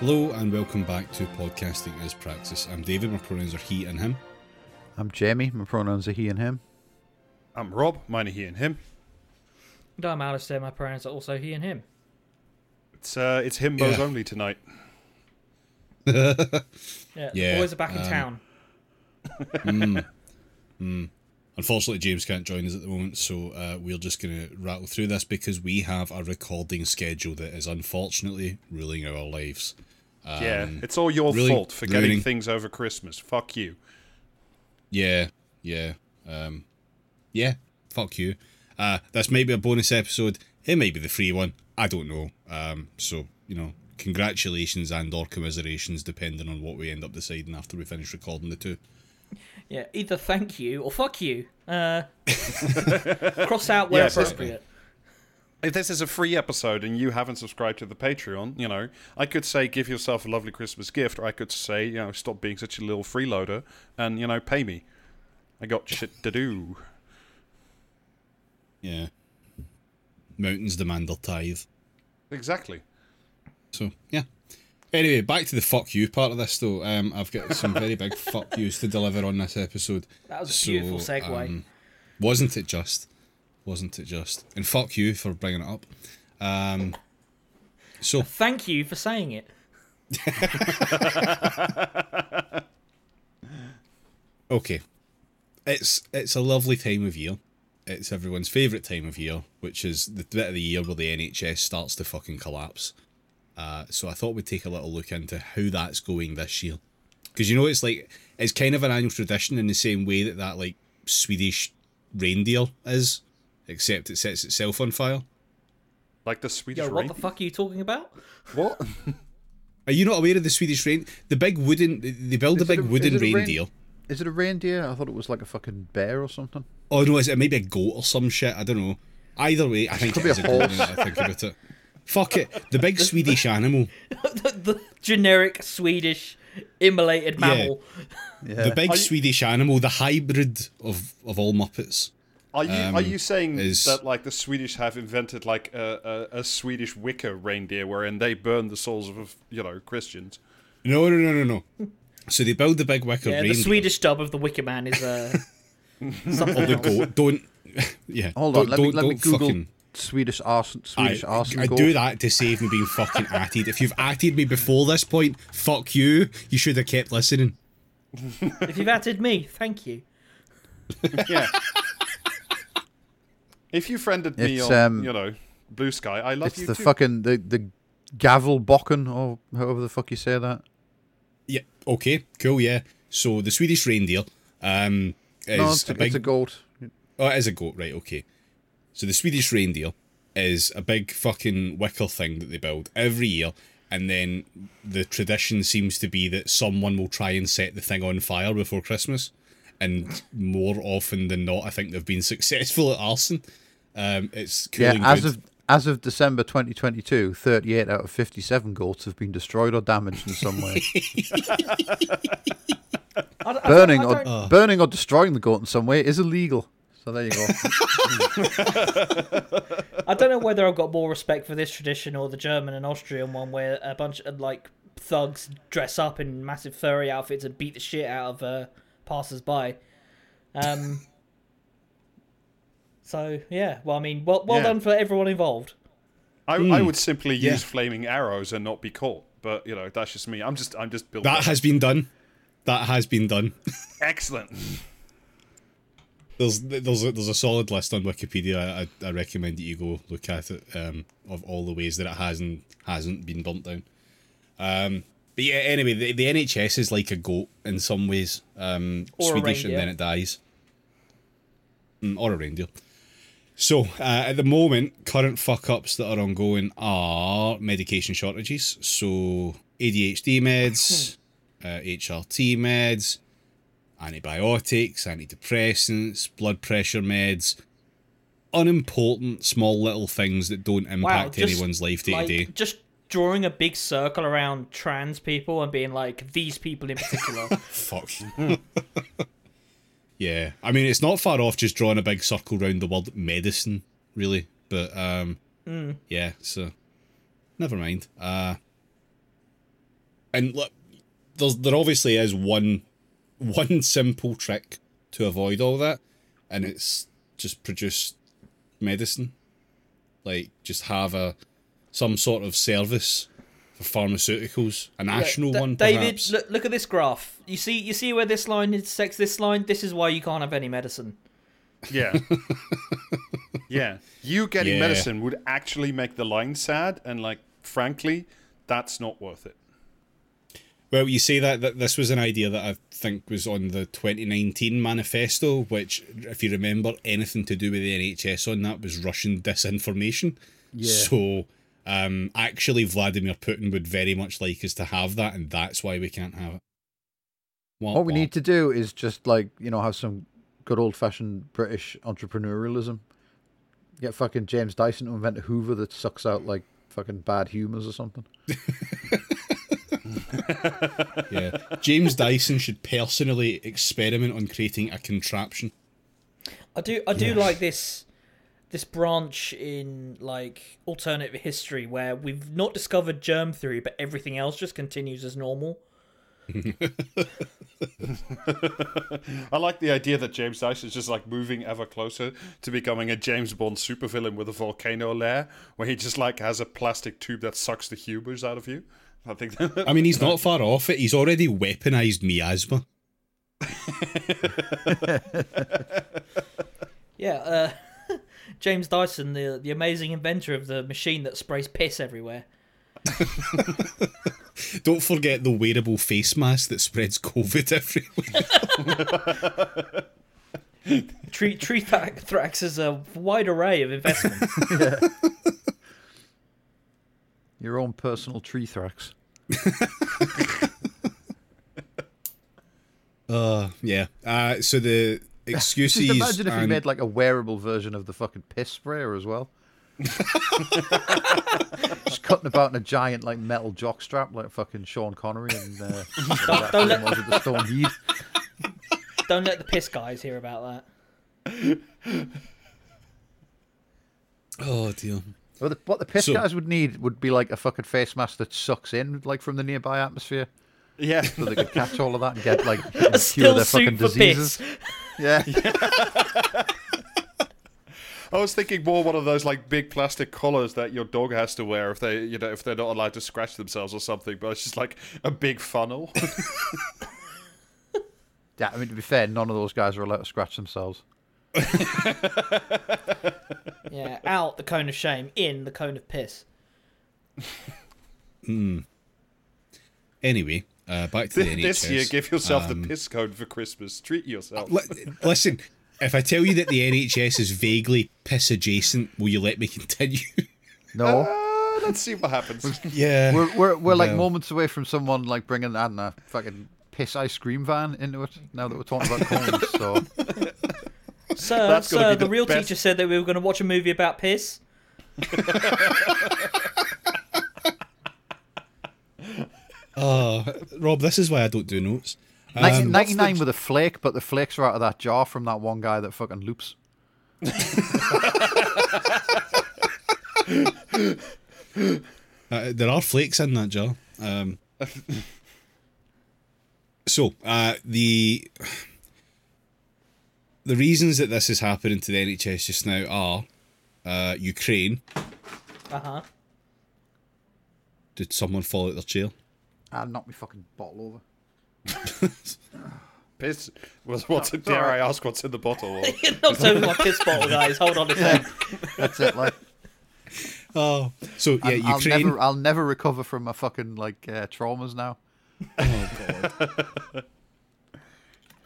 Hello and welcome back to Podcasting as Praxis. I'm David, my pronouns are he and him. I'm Jamie, my pronouns are he and him. I'm Rob, mine are he and him. And I'm Alasdair, my pronouns are also he and him. It's uh, it's himbos Yeah. only tonight. Yeah, Yeah, the boys are back in um, town. Unfortunately, James can't join us at the moment, so uh, we're just going to rattle through this because we have a recording schedule that is unfortunately ruling our lives. yeah, Um, it's all your really fault for getting things over Christmas. Fuck you. Yeah, yeah, um, yeah. Fuck you. Uh, this might be a bonus episode. It might be the free one. I don't know. Um, so you know, congratulations and or commiserations, depending on what we end up deciding after we finish recording the two. Yeah, either thank you or fuck you. Uh, cross out where Yes, it's- appropriate. If this is a free episode and you haven't subscribed to the Patreon, you know, I could say give yourself a lovely Christmas gift, or I could say, you know, stop being such a little freeloader and, you know, pay me. I got shit to do. Yeah. Mountains demand their tithe. Exactly. So yeah. Anyway, back to the fuck you part of this though. Um, I've got some very big fuck yous to deliver on this episode. That was a So, beautiful segue. um, wasn't it just? Wasn't it just? And fuck you for bringing it up. Um, so Thank you for saying it. okay, it's it's a lovely time of year. It's everyone's favourite time of year, which is the bit of the year where the NHS starts to fucking collapse. Uh, so I thought we'd take a little look into how that's going this year, because you know it's like it's kind of an annual tradition in the same way that that like Swedish reindeer is, except it sets itself on fire. Like the Swedish Yo, what rain. the fuck are you talking about? What? Are you not aware of the Swedish rain? The big wooden, they build a Is it big a- wooden is it a reindeer. Is it a reindeer? I thought it was like a fucking bear or something. Oh no, is it maybe a goat or some shit? I don't know. Either way, I think could it be a a goat. horse. now that I think about it. Fuck it, the big Swedish animal, the, the generic Swedish immolated mammal. Yeah. the big you- Swedish animal, the hybrid of of all Muppets. Are you are you saying Um, is- that like the Swedish have invented like a, a, a Swedish Wicca reindeer wherein they burn the souls of you know Christians? No, no, no, no, no. So they build the big wicker Yeah, the. Swedish dub of the Wicker Man is uh, something the else. goat. Don't. Yeah. Hold don't, on, let me don't, let me Google fucking- Swedish arson. Swedish I, arson. I goat. do that to save me being fucking atted. If you've atted me before this point, fuck you. You should have kept listening. If you've added me, thank you. Yeah. if you friended me It's, on um, you know Bluesky, I love It's you It's the too. fucking the the Gavelbocken or however the fuck you say that. Yeah. Okay. Cool. Yeah. So the Swedish reindeer um, is no, it's a a, big. it's a goat. Oh, it is a goat, right? Okay. So the Swedish reindeer is a big fucking wicker thing that they build every year, and then the tradition seems to be that someone will try and set the thing on fire before Christmas, and more often than not, I think they've been successful at arson. Um, it's Yeah, as good. of as of December 2022, 38 out of 57 goats have been destroyed or damaged in some way. I, don't- I don't- burning or don't- burning or destroying the goat in some way is illegal. So there you go. I don't know whether I've got more respect for this tradition or the German and Austrian one, where a bunch of like thugs dress up in massive furry outfits and beat the shit out of uh, passers-by. Um. So yeah, well, I mean, well, well Yeah. done for everyone involved. I, Hmm. I would simply Yeah. use flaming arrows and not be caught. But you know that's just me. I'm just I'm just built. that has been done. That has been done. excellent. There's there's a, there's a solid list on Wikipedia. I, I recommend that you go look at it um, of all the ways that it hasn't hasn't been burnt down. Um, but yeah, anyway, the, the NHS is like a goat in some ways. Um, Or a Swedish and then it dies. Mm, or a reindeer. So uh, at the moment, current fuck ups that are ongoing are medication shortages. So ADHD meds, uh, HRT meds, antibiotics, antidepressants, blood pressure meds, unimportant small little things that don't impact just, anyone's life day to day. Just drawing a big circle around trans people and being like these people in particular. Fuck. yeah, I mean it's not far off just drawing a big circle round the word medicine, really. But um, yeah, so never mind. Uh, and look, there's there obviously is one one simple trick to avoid all that, and it's just produce medicine. Like just have a some sort of service for pharmaceuticals, a national Da- one David, perhaps. look, look at this graph. You see, you see where this line intersects this line. This is why you can't have any medicine. Yeah. yeah. You getting Yeah. medicine would actually make the line sad, and like, frankly, that's not worth it. Well, you say that, that this was an idea that I think was on the 2019 manifesto, which, if you remember, anything to do with the NHS on that was Russian disinformation. Yeah. So, um, actually, Vladimir Putin would very much like us to have that, and that's why we can't have it. Wah, What we wah. need to do is just like you know have some good old fashioned British entrepreneurialism. Get fucking James Dyson to invent a Hoover that sucks out like fucking bad humours or something. Yeah. James Dyson should personally experiment on creating a contraption. I do, I do like this, this branch in like alternative history where we've not discovered germ theory, but everything else just continues as normal. I like the idea that James Dyson is just like moving ever closer to becoming a James Bond supervillain with a volcano lair, where he just like has a plastic tube that sucks the humors out of you. I think that, I mean, he's not far off it. He's already weaponized miasma. Yeah, uh, James Dyson, the the amazing inventor of the machine that sprays piss everywhere. Don't forget the wearable face mask that spreads COVID everywhere. Tree Tree Thrax has a wide array of investments. Your own personal tree thrax. Uh, yeah. Uh, so the excuses. Just imagine if you made like a wearable version of the fucking piss sprayer as well. Just cutting about in a giant like metal jock strap like fucking Sean Connery and uh, that don't let- was the Stone Heat. Don't let the piss guys hear about that. Oh dear. Well, the, what the piss So- guys would need would be like a fucking face mask that sucks in like from the nearby atmosphere, yeah, so they could catch all of that and get like and cure Still their fucking diseases. piss. Yeah. I was thinking more one of those like big plastic collars that your dog has to wear if they, you know, if they're not allowed to scratch themselves or something. But it's just like a big funnel. yeah. I mean, to be fair, none of those guys are allowed to scratch themselves. Yeah, out the cone of shame, in the cone of piss. Anyway, uh, back to the NHS. this year, give yourself Um, the piss code for Christmas. Treat yourself. li- listen, if I tell you that the NHS is vaguely piss adjacent, will you let me continue? No. Uh, let's see what happens. yeah. We're we're, we're like Well. moments away from someone like bringing I don't know, fucking piss ice cream van into it. Now that we're talking about cones, so Sir, That's sir, be the, the real best- teacher said that we were going to watch a movie about piss. Oh, Rob, this is why I don't do notes. Ninety- Um, 99 with a flake, but the flakes are out of that jar from that one guy that fucking loops. Uh, there are flakes in that jar. Um, so uh, the the reasons that this is happening to the NHS just now are uh, Ukraine. Uh huh. Did someone fall out their chair? Ah, knock me fucking bottle over. Piss. What's, what's dare I ask what's in the bottle? Knocked over my piss bottle, guys. Hold on a sec. That's it. Like, Oh, so yeah, I'll, I'll Ukraine. never, I'll never recover from my fucking like uh, traumas now. Oh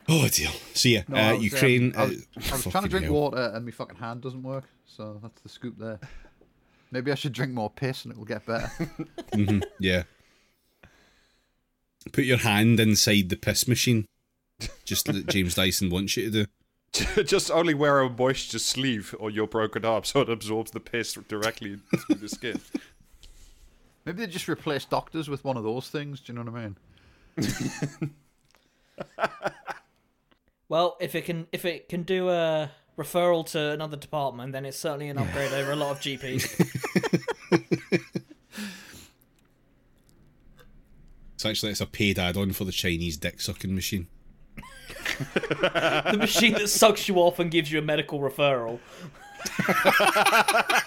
dear. So yeah, No, uh, I was, um, Ukraine. I was, uh, I was trying to drink hell. water and my fucking hand doesn't work, so that's the scoop there. Maybe I should drink more piss and it will get better. Yeah. Put your hand inside the piss machine, just that James Dyson wants you to do. Just only wear a moisture sleeve on your broken arm so it absorbs the piss directly through the skin. Maybe they just replace doctors with one of those things. Do you know what I mean? Well, if it can, if it can do a referral to another department, then it's certainly an upgrade over a lot of GPs. It's actually it's a paid add-on for the Chinese dick sucking machine. the machine that sucks you off and gives you a medical referral.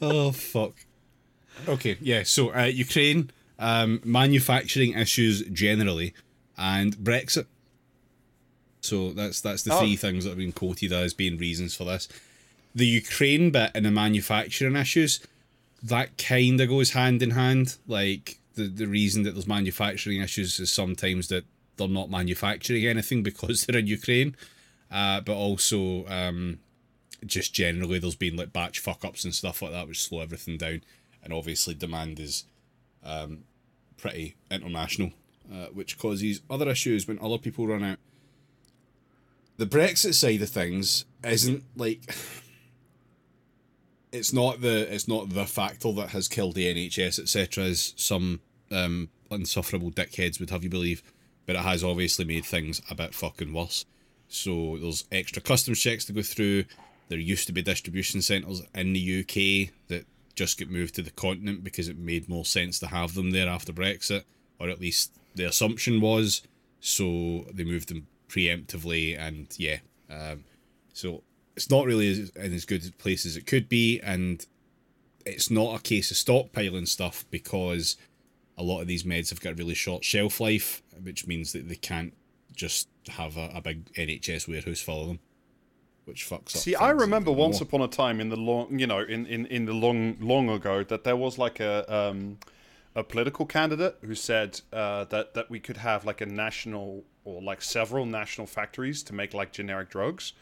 Oh fuck. Okay, yeah. So uh, Ukraine, um, manufacturing issues generally, and Brexit. So that's that's the Oh. three things that have been quoted as being reasons for this. The Ukraine bit and the manufacturing issues, that kind of goes hand in hand. Like the the reason that there's manufacturing issues is sometimes that they're not manufacturing anything because they're in Ukraine, uh, but also um, just generally there's been like batch fuck ups and stuff like that which slow everything down and obviously demand is um, pretty international uh, which causes other issues when other people run out the brexit side of things isn't like it's not the it's not the factor that has killed the nhs etc as some um, insufferable dickheads would have you believe but it has obviously made things a bit fucking worse so there's extra customs checks to go through. There used to be distribution centres in the UK that just get moved to the continent because it made more sense to have them there after Brexit, or at least the assumption was. So they moved them preemptively, and yeah, um, so it's not really as, in as good a place as it could be, and it's not a case of stockpiling stuff because a lot of these meds have got a really short shelf life, which means that they can't just have a, a big NHS warehouse full of them, which fucks up. See, I remember once more. upon a time in the long, you know, in, in, in the long long ago that there was like a um, a political candidate who said uh, that that we could have like a national or like several national factories to make like generic drugs.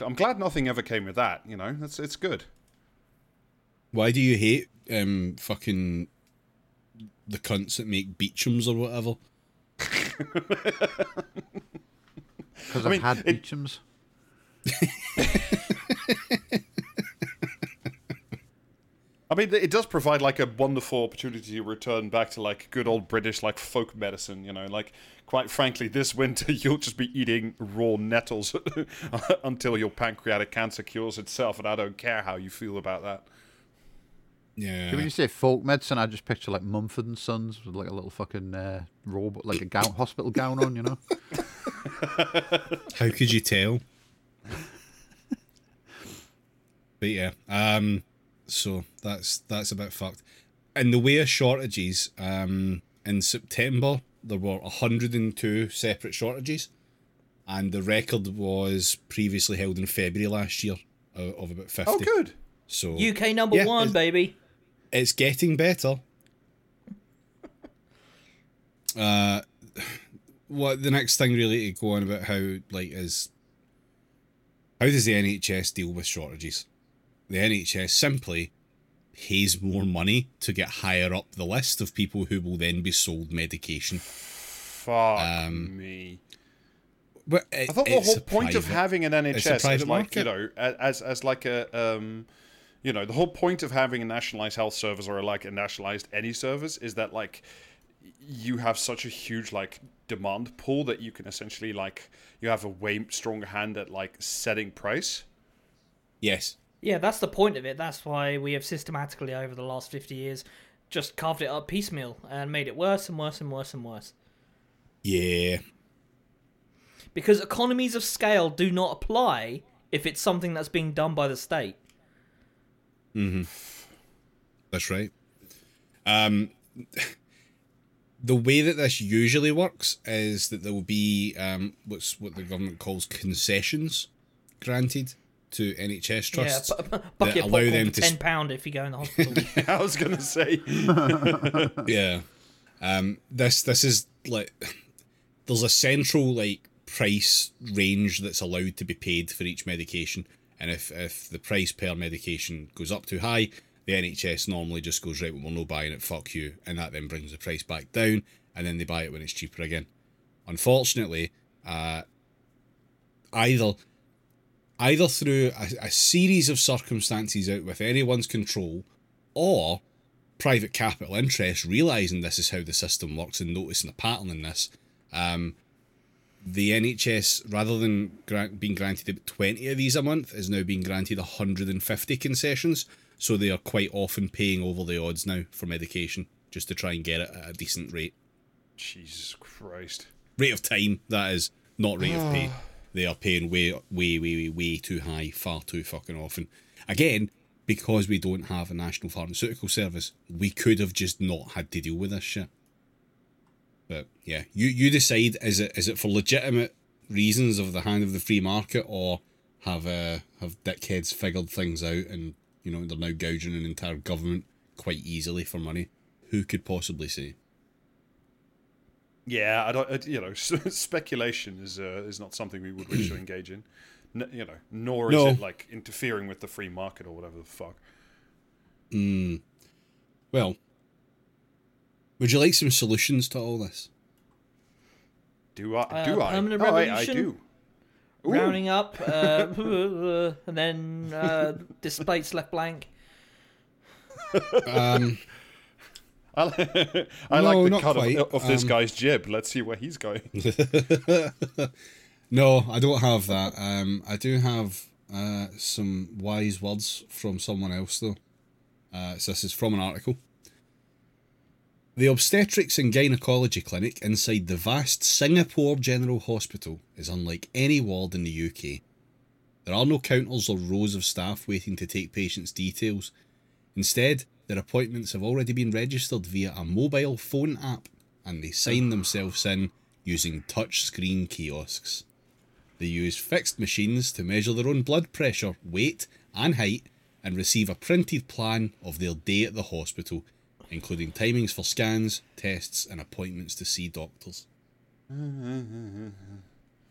I'm glad nothing ever came of that. You know, that's it's good. Why do you hate um fucking the cunts that make Beechams or whatever? Because I I've mean, had it- Beechams. I mean, it does provide like a wonderful opportunity to return back to like good old British like folk medicine. You know, like quite frankly, this winter you'll just be eating raw nettles until your pancreatic cancer cures itself, and I don't care how you feel about that. Yeah. When you say folk medicine, I just picture like Mumford and Sons with like a little fucking uh, robot, like a gown, hospital gown on, you know. How could you tell? but yeah, um, so that's that's about fucked. In the way of shortages, um, in September there were 102 separate shortages, and the record was previously held in February last year of, of about 50. Oh, good. So UK number Yeah, one, it's- baby. it's getting better. Uh, what the next thing really to go on about how like is how does the NHS deal with shortages? The NHS simply pays more money to get higher up the list of people who will then be sold medication. Fuck Um, me. But I thought the whole point of having an NHS is private like you know, as as like a um, you know, the whole point of having a nationalized health service or like a nationalized any service is that like you have such a huge like demand pool that you can essentially like you have a way stronger hand at like setting price. yes, Yeah, that's the point of it. That's why we have systematically, over the last 50 years, just carved it up piecemeal and made it worse and worse and worse and worse. yeah, Because economies of scale do not apply if it's something that's being done by the state. Mm-hmm. That's right. Um, the way that this usually works is that there will be um, what's what the government calls concessions granted to NHS trusts. Yeah, bu- bu- bucket allow them to ten sp- pound if you go in the hospital. I was gonna say, yeah. Um, this this is like there's a central like price range that's allowed to be paid for each medication, and if if the price per medication goes up too high, the NHS normally just goes right. Well, we're no buying it. Fuck you, and that then brings the price back down, and then they buy it when it's cheaper again. Unfortunately, uh, either either through a, a series of circumstances out with anyone's control, or private capital interests realizing this is how the system works and noticing a pattern in this, um, the NHS, rather than grant, being granted 20 of these a month, is now being granted 150 concessions. So they are quite often paying over the odds now for medication just to try and get it at a decent rate. Jesus Christ. Rate of time, that is, not rate of pay. They are paying way, way, way, way, way too high, far too fucking often. Again, because we don't have a national pharmaceutical service, we could have just not had to deal with this shit. But yeah, you you decide is it is it for legitimate reasons of the hand of the free market or have uh, have dickheads figured things out and you know they're now gouging an entire government quite easily for money? Who could possibly say? Yeah, I don't. uh, You know, speculation is uh, is not something we would wish to engage in. N- you know, nor is No. it like interfering with the free market or whatever the fuck. Well, would you like some solutions to all this? Do I? Uh, do I? permanent oh, I, I do. Ooh. Rounding up, uh, and then uh, displays left blank. Um, I, li- No, like the not cut quite. of, of this Um, guy's jib. Let's see where he's going. no, I don't have that. Um, I do have uh, some wise words from someone else, though. Uh, so this is from an article. The obstetrics and gynecology clinic inside the vast Singapore General Hospital is unlike any ward in the UK. There are no counters or rows of staff waiting to take patients' details. Instead, their appointments have already been registered via a mobile phone app and they sign themselves in using touchscreen kiosks. They use fixed machines to measure their own blood pressure, weight, and height and receive a printed plan of their day at the hospital, including timings for scans, tests, and appointments to see doctors.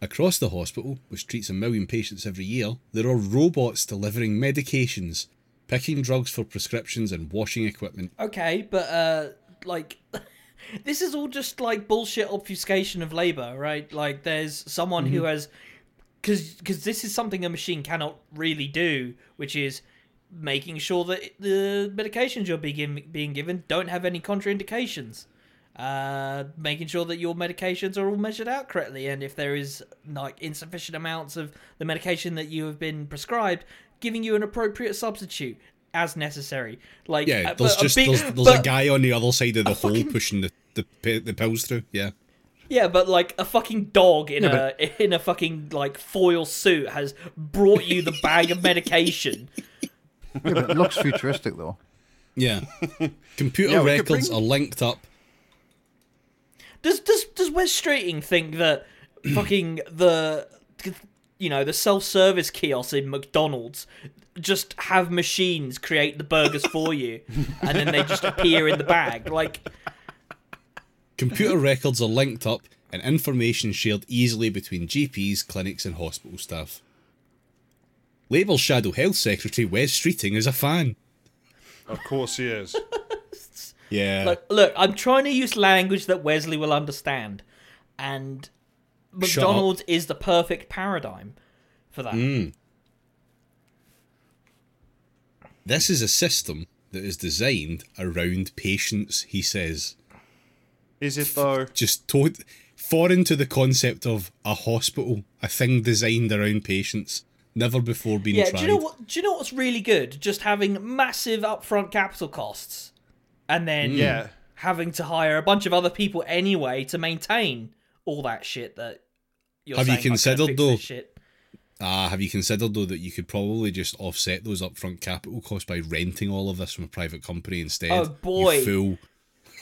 Across the hospital, which treats a million patients every year, there are robots delivering medications, picking drugs for prescriptions, and washing equipment. Okay, but uh, like, this is all just like bullshit obfuscation of labor, right? Like, there's someone who has, because because this is something a machine cannot really do, which is making sure that the medications you're being being given don't have any contraindications. Uh, making sure that your medications are all measured out correctly, and if there is like insufficient amounts of the medication that you have been prescribed, giving you an appropriate substitute as necessary. Like, Yeah, uh, there's but a just big- there's, there's but- a guy on the other side of the hole fucking- pushing the, the the pills through. Yeah. Yeah, but like a fucking dog in Yeah, a in a fucking like foil suit has brought you the bag of medication. Yeah, but it looks futuristic though. Yeah. Computer Yeah, records bring- are linked up. Does does does Wes Streeting think that fucking the you know the self service kiosks in McDonald's just have machines create the burgers for you, and then they just appear in the bag? Like, Computer records are linked up and information shared easily between GPs, clinics, and hospital staff. Labour Shadow Health Secretary Wes Streeting is a fan. Of course he is. Yeah. look, look, I'm trying to use language that Wesley will understand, and McDonald's is the perfect paradigm for that. Mm. This is a system that is designed around patients, he says. Is it though? Just to- foreign to the concept of a hospital, a thing designed around patients, never before been Yeah, tried. do you know what? Do you know what's really good? Just having massive upfront capital costs, and then Yeah. having to hire a bunch of other people anyway to maintain all that shit that you're Have you saying, "I'm considered, though, this shit." Ah, have you considered though that you could probably just offset those upfront capital costs by renting all of this from a private company instead? Oh, you boy. fool.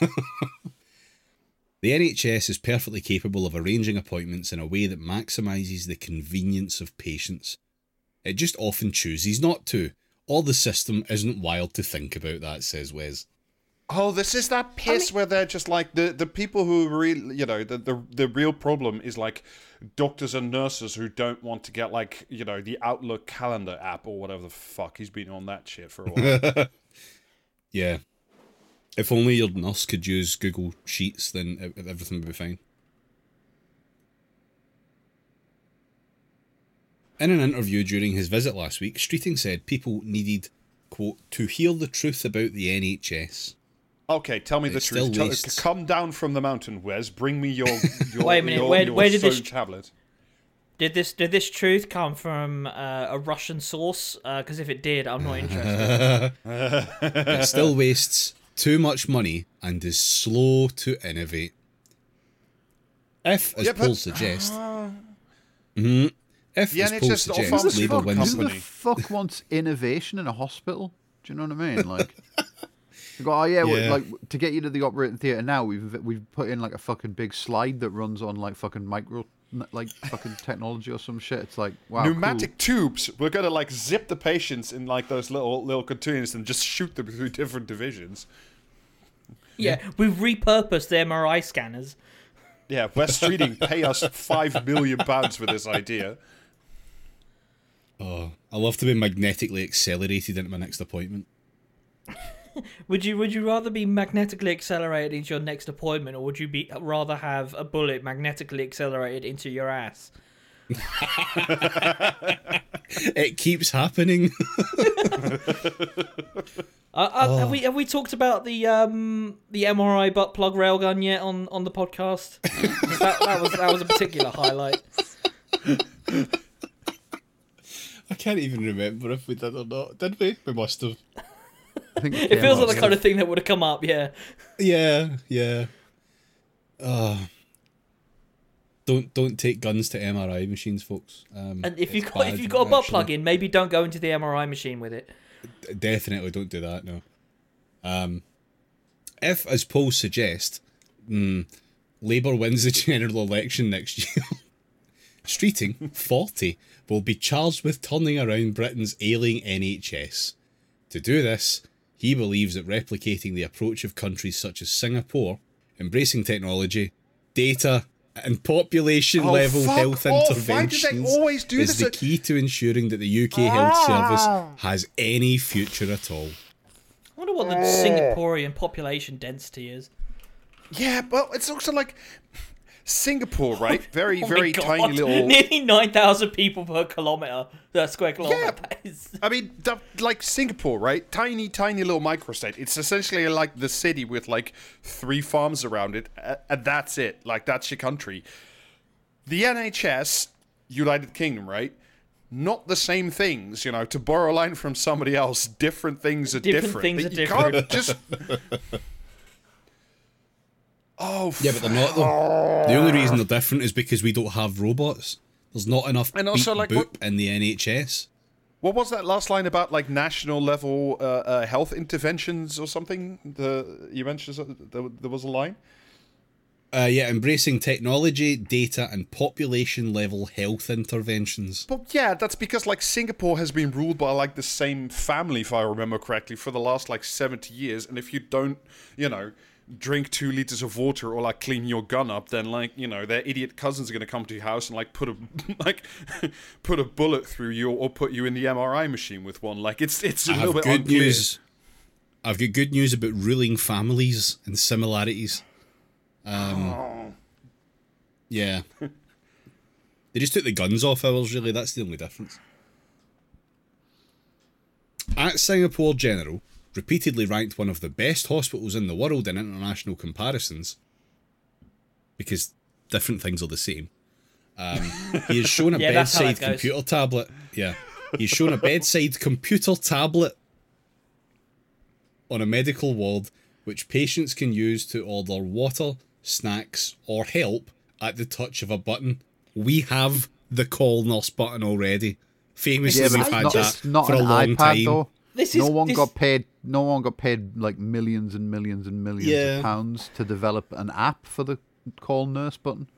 the NHS is perfectly capable of arranging appointments in a way that maximises the convenience of patients. It just often chooses not to. Or the system isn't wild to think about that, says Wes. Oh, this is that piss where they're just like the the people who really, you know, the, the the real problem is like doctors and nurses who don't want to get like you know the Outlook calendar app or whatever the fuck. He's been on that shit for a while. Yeah. If only your nurse could use Google Sheets, then everything would be fine. In an interview during his visit last week, Streeting said people needed, quote, to hear the truth about the NHS. okay, tell me It the still truth. Tell- wastes- come down from the mountain, Wes. Bring me your your, Wait a minute, your, where- your where did this- tablet. Did this did this truth come from uh, a Russian source? Because if it did, I'm not interested. It still wastes too much money and is slow to innovate. If, as Yeah, but- polls suggest, Mhm. If, The NHS is not a suggest, pharmaceutical Labour fuck, wins. who the fuck wants innovation in a hospital? Do you know what I mean? Like, you go, oh yeah, we- Yeah. like to get you to the operating theater now, we've we've put in like a fucking big slide that runs on like fucking micro, like fucking technology or some shit. It's like wow, cool. Pneumatic tubes. We're gonna like zip the patients in like those little little containers and just shoot them through different divisions. yeah, we've repurposed the MRI scanners. Yeah, Wes Streeting pay us five million pounds for this idea. Oh, I love to be magnetically accelerated into my next appointment. Would you would you rather be magnetically accelerated into your next appointment, or would you be rather have a bullet magnetically accelerated into your ass? It keeps happening. Uh, uh, Have we have we talked about the um the MRI butt plug railgun yet on, on the podcast? that, that was that was a particular highlight. I can't even remember if we did or not. Did we? We must have. I think It feels like the kind of thing that would have come up. Yeah. Yeah, yeah. Uh, don't don't take guns to MRI machines, folks. Um, And if you it's got if bad, you got a butt actually. plug in, maybe don't go into the MRI machine with it. definitely don't do that. No. Um, if, as polls suggest, mm, Labour wins the general election next year, Streeting, forty, will be charged with turning around Britain's ailing NHS. To do this, he believes that replicating the approach of countries such as Singapore, embracing technology, data, and population Oh, level health off. Why do interventions always do is this? the key to ensuring that the UK health service has any future at all. I wonder what the eh. Singaporean population density is. Yeah, but it's also like Singapore, right? Very, Oh very God. tiny little. Nearly nine thousand people per kilometer. Uh, square kilometer. Yeah. I mean, like Singapore, right? Tiny, tiny little microstate. It's essentially like the city with like three farms around it, and that's it. Like that's your country. The NHS, United Kingdom, right? Not the same things, you know. To borrow a line from somebody else, different things are Different different. things are you different. Can't just. oh, Yeah, but they're not though. The only reason they're different is because we don't have robots. There's not enough And also, like, boop what- in the NHS. What was that last line about, like national level uh, uh, health interventions or something? The you mentioned there, there was a line. Uh, yeah, embracing technology, data, and population level health interventions. But yeah, that's because like Singapore has been ruled by like the same family, if I remember correctly, for the last like seventy years. And if you don't, you know, drink two liters of water or like clean your gun up, then like you know their idiot cousins are gonna come to your house and like put a like put a bullet through you or put you in the MRI machine with one. Like it's it's a I little bit good unclear. news. I've got good news about ruling families and similarities. Um, Oh. Yeah. they just took the guns off ours, really. That's the only difference. At Singapore General, repeatedly ranked one of the best hospitals in the world in international comparisons, because different things are the same. Um, he has shown a Yeah, bedside computer tablet. Yeah. He's shown a bedside computer tablet on a medical ward which patients can use to order water, snacks, or help at the touch of a button. We have the call nurse button already. Famously, Yeah, we've had not, that not for a long iPad time. though. This no is- one this- got paid. No one got paid like millions and millions and millions Yeah. of pounds to develop an app for the call nurse button.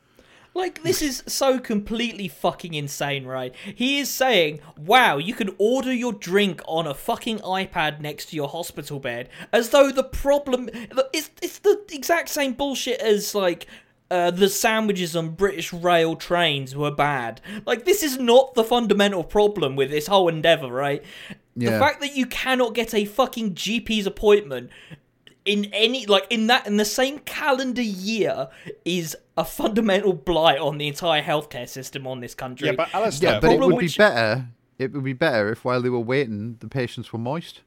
Like this is so completely fucking insane, right? He is saying, "Wow, you can order your drink on a fucking iPad next to your hospital bed," as though the problem it's it's the exact same bullshit as like uh, the sandwiches on British rail trains were bad. Like this is not the fundamental problem with this whole endeavor, right? The fact that you cannot get a fucking GP's appointment in any like in that in the same calendar year is a fundamental blight on the entire healthcare system on this country. Yeah, but Alasdair, Yeah, but it problem would be better. It would be better if while they were waiting, the patients were moist.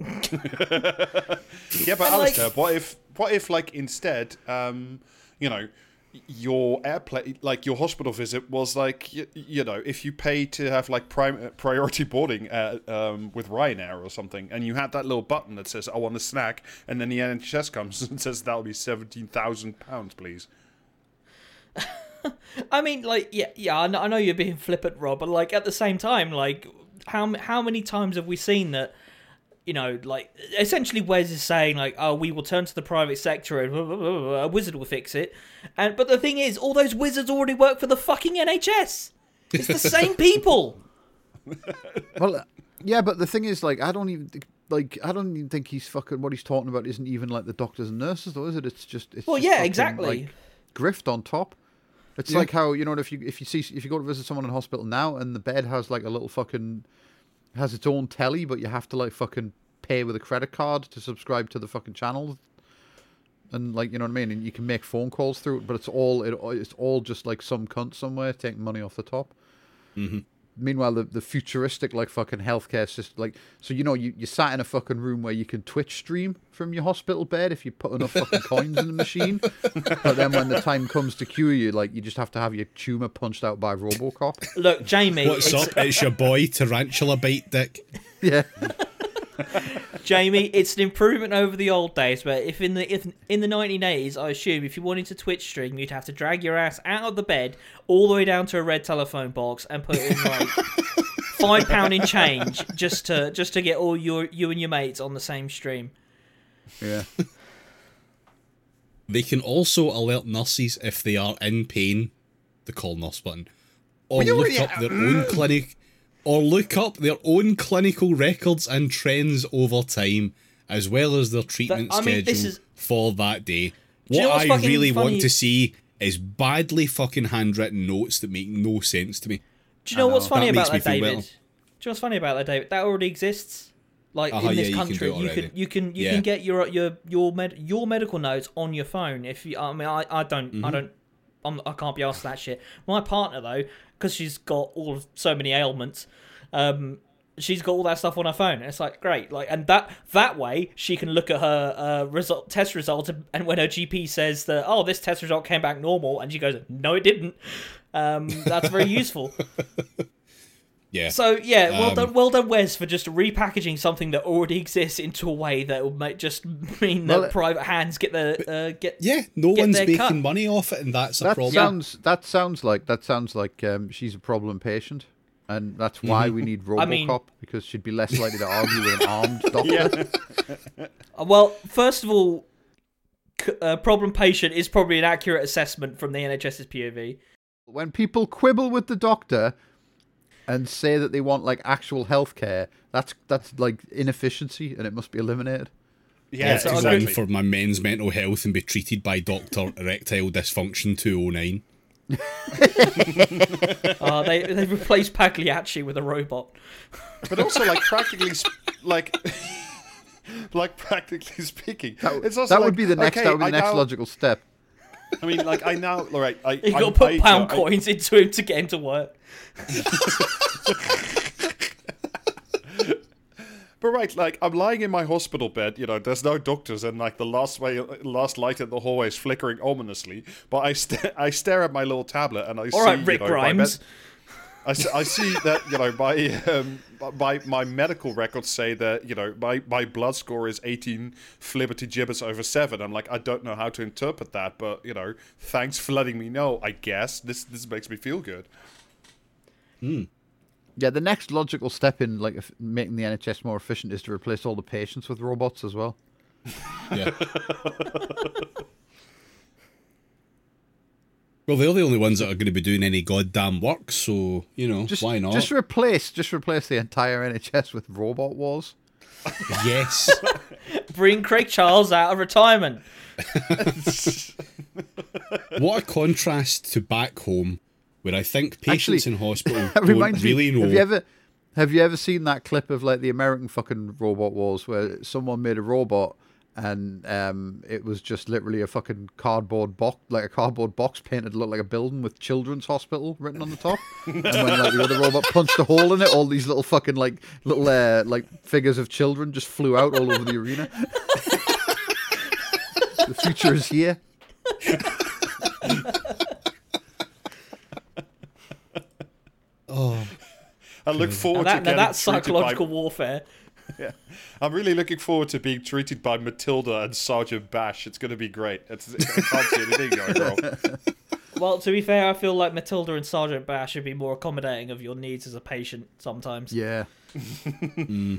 Yeah, but And, like- Alasdair, what if what if like instead, um, you know, your airplane, like your hospital visit, was like you, you know if you pay to have like prime priority boarding at, um, with Ryanair or something, and you had that little button that says "I want a snack," and then the NHS comes and says that'll be seventeen thousand pounds, please. I mean, like, yeah, yeah. I know, I know you're being flippant, Rob, but like at the same time, like, how how many times have we seen that? You know, like essentially, Wes is saying like, "Oh, we will turn to the private sector and a wizard will fix it." And but the thing is, all those wizards already work for the fucking NHS. It's the same people. Well, uh, yeah, but the thing is, like, I don't even think, like, I don't even think he's fucking what he's talking about isn't even like the doctors and nurses, though, is it? It's just, it's Well, just yeah, fucking, exactly. Like, grift on top. It's Yeah. like how you know if you if you see if you go to visit someone in hospital now and the bed has like a little fucking has its own telly, but you have to like fucking pay with a credit card to subscribe to the fucking channel. And like you know what I mean, and you can make phone calls through it, but it's all it, it's all just like some cunt somewhere taking money off the top. Mm-hmm. Meanwhile, the, the futuristic like fucking healthcare system, like so you know you you sat in a fucking room where you can Twitch stream from your hospital bed if you put enough fucking coins in the machine. But then when the time comes to cure you, like you just have to have your tumor punched out by RoboCop. Look, Jamie, What's it's, up? It's your boy Tarantula Bite Dick. Yeah, Jamie, it's an improvement over the old days. but if in the if in the 1980s, I assume if you wanted to Twitch stream, you'd have to drag your ass out of the bed all the way down to a red telephone box and put in like five pound in change just to just to get all your you and your mates on the same stream. yeah. They can also alert nurses if they are in pain, the call nurse button, or look already- up their own clinic, or look up their own clinical records and trends over time, as well as their treatment I mean, schedule is- for that day. you What know I really funny? want to see is badly fucking handwritten notes that make no sense to me. Do you know, what's funny That about that, David? well. Do you know what's funny about that, David? That already exists. Like Uh-huh, in this yeah, you can country, you can you can you Yeah. can get your your your med your medical notes on your phone. If you, I mean, I, I don't Mm-hmm. I don't I'm, I can't be asked that shit. My partner though, because she's got all of so many ailments, um, she's got all that stuff on her phone. It's like great, like and that that way she can look at her uh, result test result, and when her GP says that oh this test result came back normal, and she goes no it didn't. Um, that's very useful. Yeah. So yeah, well Um, done, well done, Wes, for just repackaging something that already exists into a way that will make just mean that Well, it- private hands get the uh, get. yeah, no get one's making cut. money off it, and that's a That problem. sounds that sounds like that sounds like um, she's a problem patient, and that's why we need RoboCop I mean- because she'd be less likely to argue with an armed doctor. Uh, Well, first of all, c- uh, problem patient is probably an accurate assessment from the NHS's POV. When people quibble with the doctor and say that they want like actual health care, that's that's like inefficiency, and it must be eliminated. Yeah, I've so to I'll go go in for- for my men's mental health and be treated by Doctor Erectile Dysfunction Two oh nine. Uh, they they replaced Pagliacci with a robot. but also like practically, sp- like, like practically speaking, That, it's also that like, would be the next. okay, that would be I the next now- logical step. I mean, like I now, all right, I, You got to put I- pound I- coins into him to get him to work. But right, like I'm lying in my hospital bed. You know, there's no doctors, and like the last way, last light in the hallway is flickering ominously. But I st- I stare at my little tablet, and I All see, right, Rick you know, my Grimes. Med- I, s- I see that you know my um, my my medical records say that you know my, my blood score is 18 flibberty gibbets over seven. I'm like I don't know how to interpret that, but you know thanks for letting me know. I guess this this makes me feel good. Hmm. Yeah, the next logical step in like making the NHS more efficient is to replace all the patients with robots as well. Yeah. well, they're the only ones that are going to be doing any goddamn work, so you know Just why not? Just replace, just replace the entire NHS with robot wars. yes. Bring Craig Charles out of retirement. what a contrast to back home, where I think patients Actually, in hospital don't really me. know. Have you ever, have you ever seen that clip of like the American fucking robot wars where someone made a robot and um, it was just literally a fucking cardboard box, like a cardboard box painted to look like a building with children's hospital written on the top. and when like, the other robot punched a hole in it, all these little fucking like little uh, like figures of children just flew out all over the arena. the future is here. oh, I look forward now that, now that's psychological by... warfare. Yeah. I'm really looking forward to being treated by Matilda and Sergeant Bash. It's going to be great. It's, I can't see anything going wrong. Well, to be fair, I feel like Matilda and Sergeant Bash should be more accommodating of your needs as a patient sometimes. Yeah. Hmm.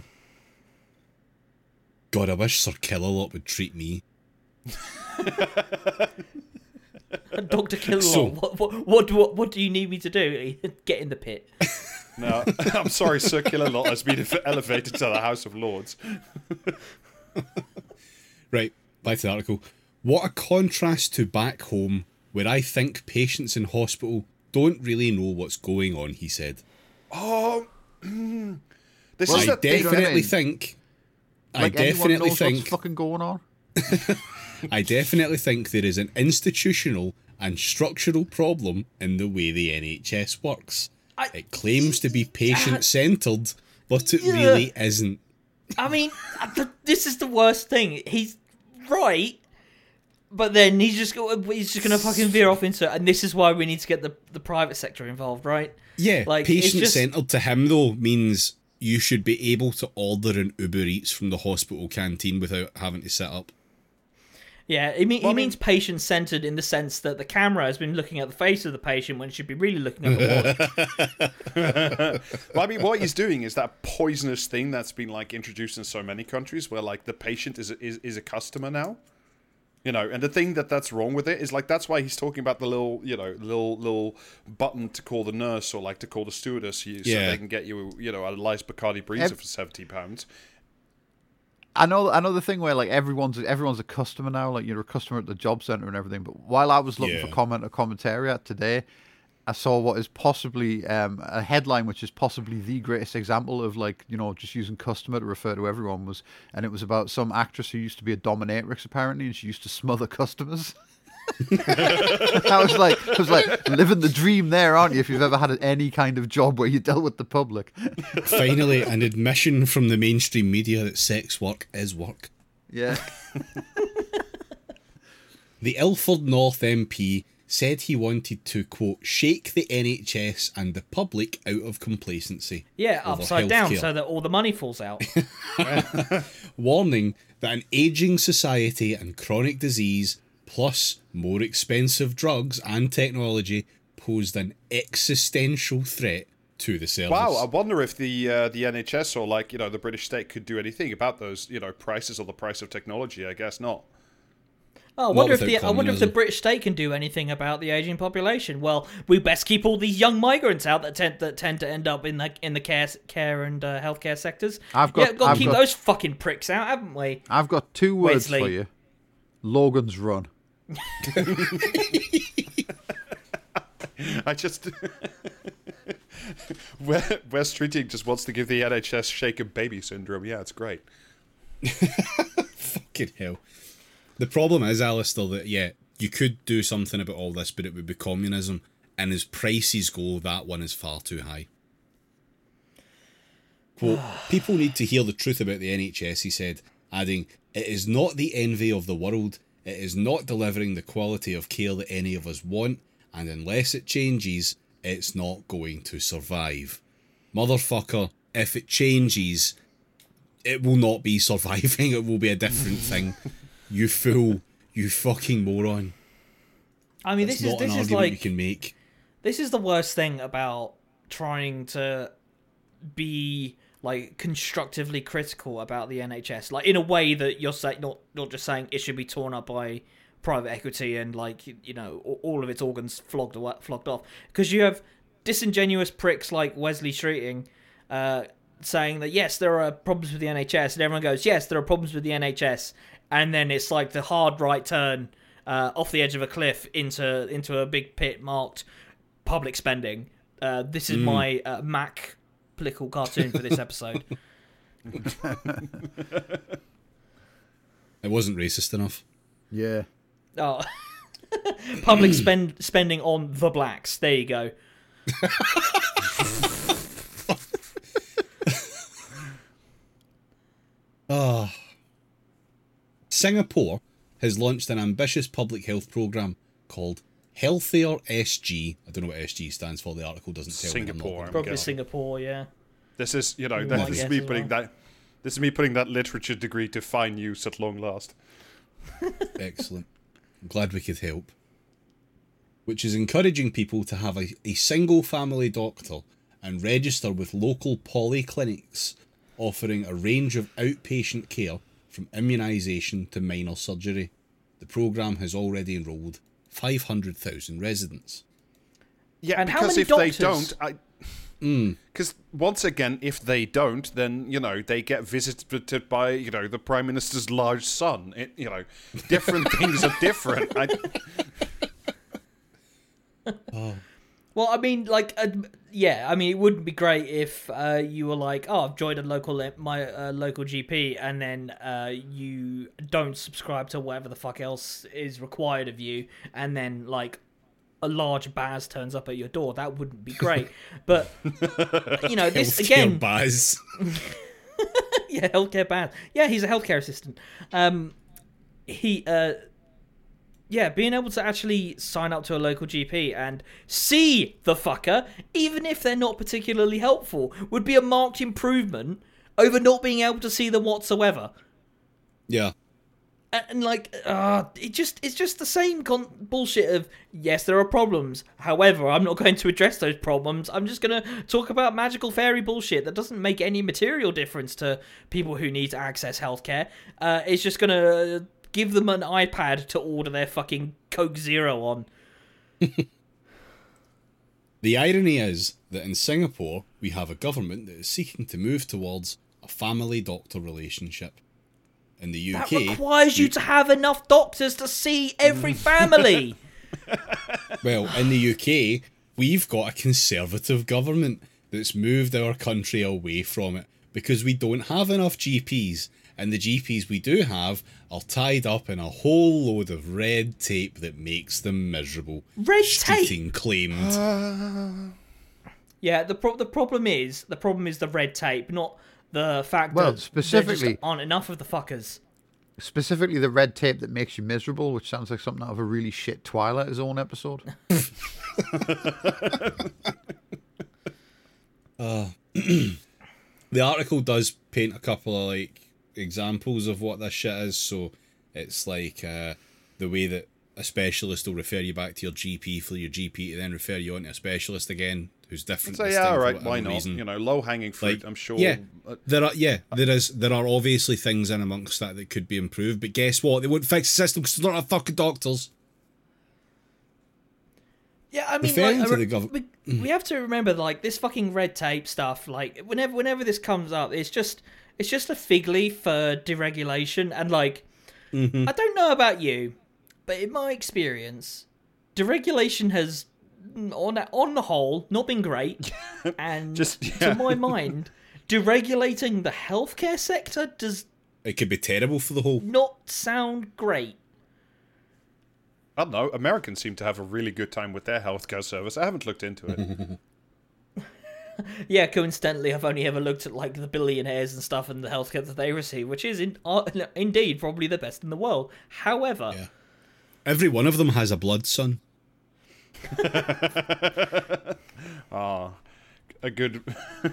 God, I wish Sir Killalot would treat me. Dr. Killalot, So- what, what, what, what, what do you need me to do? Get in the pit. No, I'm sorry, Sir Killalot has been elevated to the House of Lords. Right, back to the article. What a contrast to back home, where I think patients in hospital don't really know what's going on, he said. Oh, mm. this Well, is I the thing. know what I definitely think. Like I definitely knows think. what's fucking going on. I definitely think there is an institutional and structural problem in the way the NHS works. I- it claims to be patient centred, but it Yeah. really isn't. I mean, this is the worst thing. He's right, but then he's just go- he's just gonna fucking veer off into it, and this is why we need to get the the private sector involved, right? Yeah, Like, patient just- centred to him though means you should be able to order an Uber Eats from the hospital canteen without having to set up. Yeah, it, mean, Well, I it mean- means patient centered in the sense that the camera has been looking at the face of the patient when it should be really looking at the watch. Well, I mean, what he's doing is that poisonous thing that's been like introduced in so many countries, where like the patient is is, is a customer now. You know, and the thing that that's wrong with it is like that's why he's talking about the little, you know, little little button to call the nurse or like to call the stewardess, you, so they can get you, you know, a nice Bacardi Breezer Ev- for seventy pounds. I know, I know the thing where like everyone's everyone's a customer now. Like you're a customer at the job center and everything. But while I was looking Yeah. for comment or commentary today, I saw what is possibly um, a headline, which is possibly the greatest example of like you know just using customer to refer to everyone was, and it was about some actress who used to be a dominatrix apparently, and she used to smother customers. I was like, I was like living the dream there, aren't you? If you've ever had any kind of job where you dealt with the public, Finally, an admission from the mainstream media that sex work is work. yeah. The Ilford North MP said he wanted to, quote, shake the NHS and the public out of complacency. Yeah, over upside down so that all the money falls out. warning that an aging society and chronic disease, plus more expensive drugs and technology, posed an existential threat to the service. Wow, I wonder if the uh, the NHS or like you know the British state could do anything about those you know prices or the price of technology. I guess not. Oh, I wonder if without the I wonder if the. British state can do anything about the aging population. Well, we best keep all these young migrants out that tend that tend to end up in the in the care care and uh, healthcare sectors. I've got- yeah, got to I've keep got- those fucking pricks out, haven't we? I've got two words Wesley. for you. Logan's Run. I just Wes Streeting just wants to give the NHS shaken baby syndrome. Yeah, it's great. Fucking hell. The problem is, Alasdair, that yeah, you could do something about all this, but it would be communism. And as prices go, that one is far too high. Quote, people need to hear the truth about the NHS, he said, adding, It is not the envy of the world, it is not delivering the quality of care that any of us want, and unless it changes, it's not going to survive. Motherfucker, if it changes, it will not be surviving, it will be a different thing. You fool, you fucking moron. I mean, That's this is this is argument you like can make. this is the worst thing about trying to be like constructively critical about the NHS, like in a way that you're saying not not just saying it should be torn up by private equity and like you- know all of its organs flogged awa- flogged off because you have disingenuous pricks like Wesley Streeting uh, saying that yes there are problems with the NHS and everyone goes yes there are problems with the NHS and then it's like the hard right turn uh, off the edge of a cliff into into a big pit marked public spending. Uh, this is my uh, Mac political cartoon for this episode. It wasn't racist enough. Yeah. oh. public spend spending on the blacks. There you go. Ah. Singapore has launched an ambitious public health program called Healthier SG. I don't know what SG stands for. The article doesn't tell me. Singapore, gonna- Probably. Singapore, yeah. This is, you know, this is me putting well. that. This is me putting that literature degree to fine use at long last. Excellent. I'm glad we could help. Which is encouraging people to have a, a single family doctor and register with local polyclinics offering a range of outpatient care from immunisation to minor surgery. The programme has already enrolled 500,000 residents. Yeah, And how because many if doctors? they don't, I. Hmm. Because once again, if they don't, then you know they get visited by you know the prime minister's large son. It, you know, different things are different. I, oh. Well, I mean, like, uh, yeah, I mean, it wouldn't be great if uh, you were like, oh, I've joined a local my uh, local GP, and then uh, you don't subscribe to whatever the fuck else is required of you, and then like a large Baz turns up at your door. That wouldn't be great. but you know, this again, Baz. yeah, healthcare Baz. Yeah, he's a healthcare assistant. Um, he uh yeah, being able to actually sign up to a local GP and see the fucker, even if they're not particularly helpful, would be a marked improvement over not being able to see them whatsoever. Yeah. And, and like, uh, it just it's just the same con- bullshit of yes, there are problems. However, I'm not going to address those problems. I'm just going to talk about magical fairy bullshit that doesn't make any material difference to people who need to access healthcare. Uh, it's just going to give them an iPad to order their fucking Coke Zero on. The irony is that in Singapore, we have a government that is seeking to move towards a family doctor relationship. In the UK, That requires you to have enough doctors to see every family. well, in the UK, we've got a conservative government that's moved our country away from it because we don't have enough GPs, and the GPs we do have are tied up in a whole load of red tape that makes them miserable. Red tape? Streeting claimed. Yeah, the pro- the problem is the problem is the red tape, not the fact Well, that there specifically- just aren't enough of the fuckers. Specifically, the red tape that makes you miserable, which sounds like something out of a really shit Twilight Zone episode. Uh, the article does paint a couple of like examples of what this shit is. So it's like uh, the way that a specialist will refer you back to your GP for your GP to then refer you on to a specialist again who's different. so yeah, time all for right, why not? reason. You know, low hanging fruit. Like, I'm sure. Yeah, uh, there are. Yeah, there is. There are obviously things in amongst that that could be improved. But guess what? They won't fix the system because they're not fucking doctors. Yeah, I mean, Referring like, to the gov- we, we have to remember like this fucking red tape stuff. Like whenever whenever this comes up, it's just it's just a fig leaf for deregulation. And like, Mm-hmm. I don't know about you, but in my experience, deregulation has on on the whole not been great. and Just- yeah. to my mind, deregulating the healthcare sector does It could be terrible for the whole. not sound great. I don't know. Americans seem to have a really good time with their healthcare service. I haven't looked into it. Yeah, coincidentally, I've only ever looked at like the billionaires and stuff and the healthcare that they receive, which is in, uh, indeed probably the best in the world. However, Yeah. Every one of them has a blood son. Ah, a good.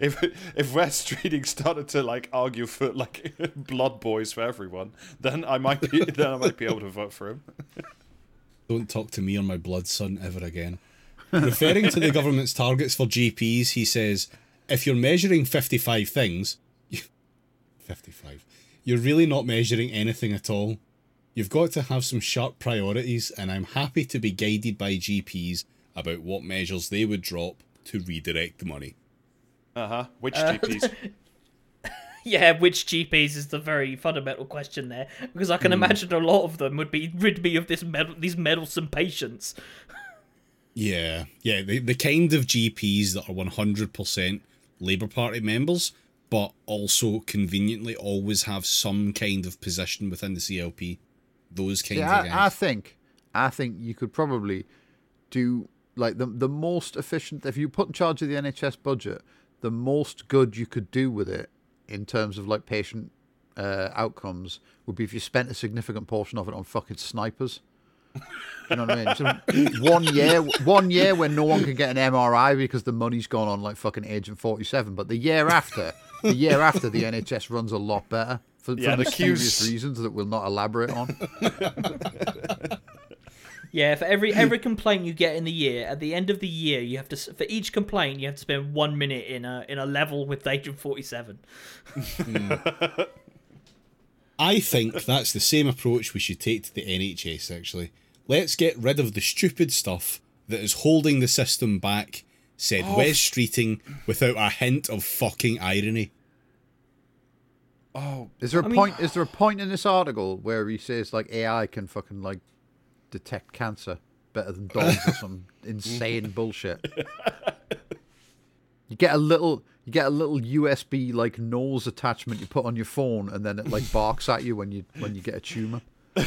if if Wes Streeting started to like argue for like blood boys for everyone, then I might be then I might be able to vote for him. Don't talk to me or my blood son ever again. Referring to the government's targets for GPs, he says, if you're measuring 55 things, 55, you're really not measuring anything at all. You've got to have some sharp priorities, and I'm happy to be guided by GPs about what measures they would drop to redirect the money. Uh huh. Which GPs? yeah, which GPs is the very fundamental question there, because I can imagine a lot of them would be rid me of this med- these meddlesome patients. Yeah, yeah, the, the kind of GPs that are 100% Labour Party members, but also conveniently always have some kind of position within the CLP. Those kinds See, of I, I think, I think you could probably do like the the most efficient. If you put in charge of the NHS budget, the most good you could do with it in terms of like patient uh, outcomes would be if you spent a significant portion of it on fucking snipers. You know what I mean? So one year, one year when no one can get an MRI because the money's gone on like fucking Agent Forty Seven. But the year after, the year after, the NHS runs a lot better for, Yeah, for the mysterious reasons that we'll not elaborate on. Yeah, for every every complaint you get in the year, at the end of the year, you have to for each complaint you have to spend one minute in a in a level with Agent Forty Seven. Hmm. I think that's the same approach we should take to the NHS, actually. Let's get rid of the stupid stuff that is holding the system back, said oh. Wes Streeting without a hint of fucking irony. Oh, Is there a I mean- point? Is there a point in this article where he says like AI can fucking like detect cancer better than dogs or some insane bullshit? You get a little, you get a little USB like nose attachment you put on your phone, and then it like barks at you when you when you get a tumor. The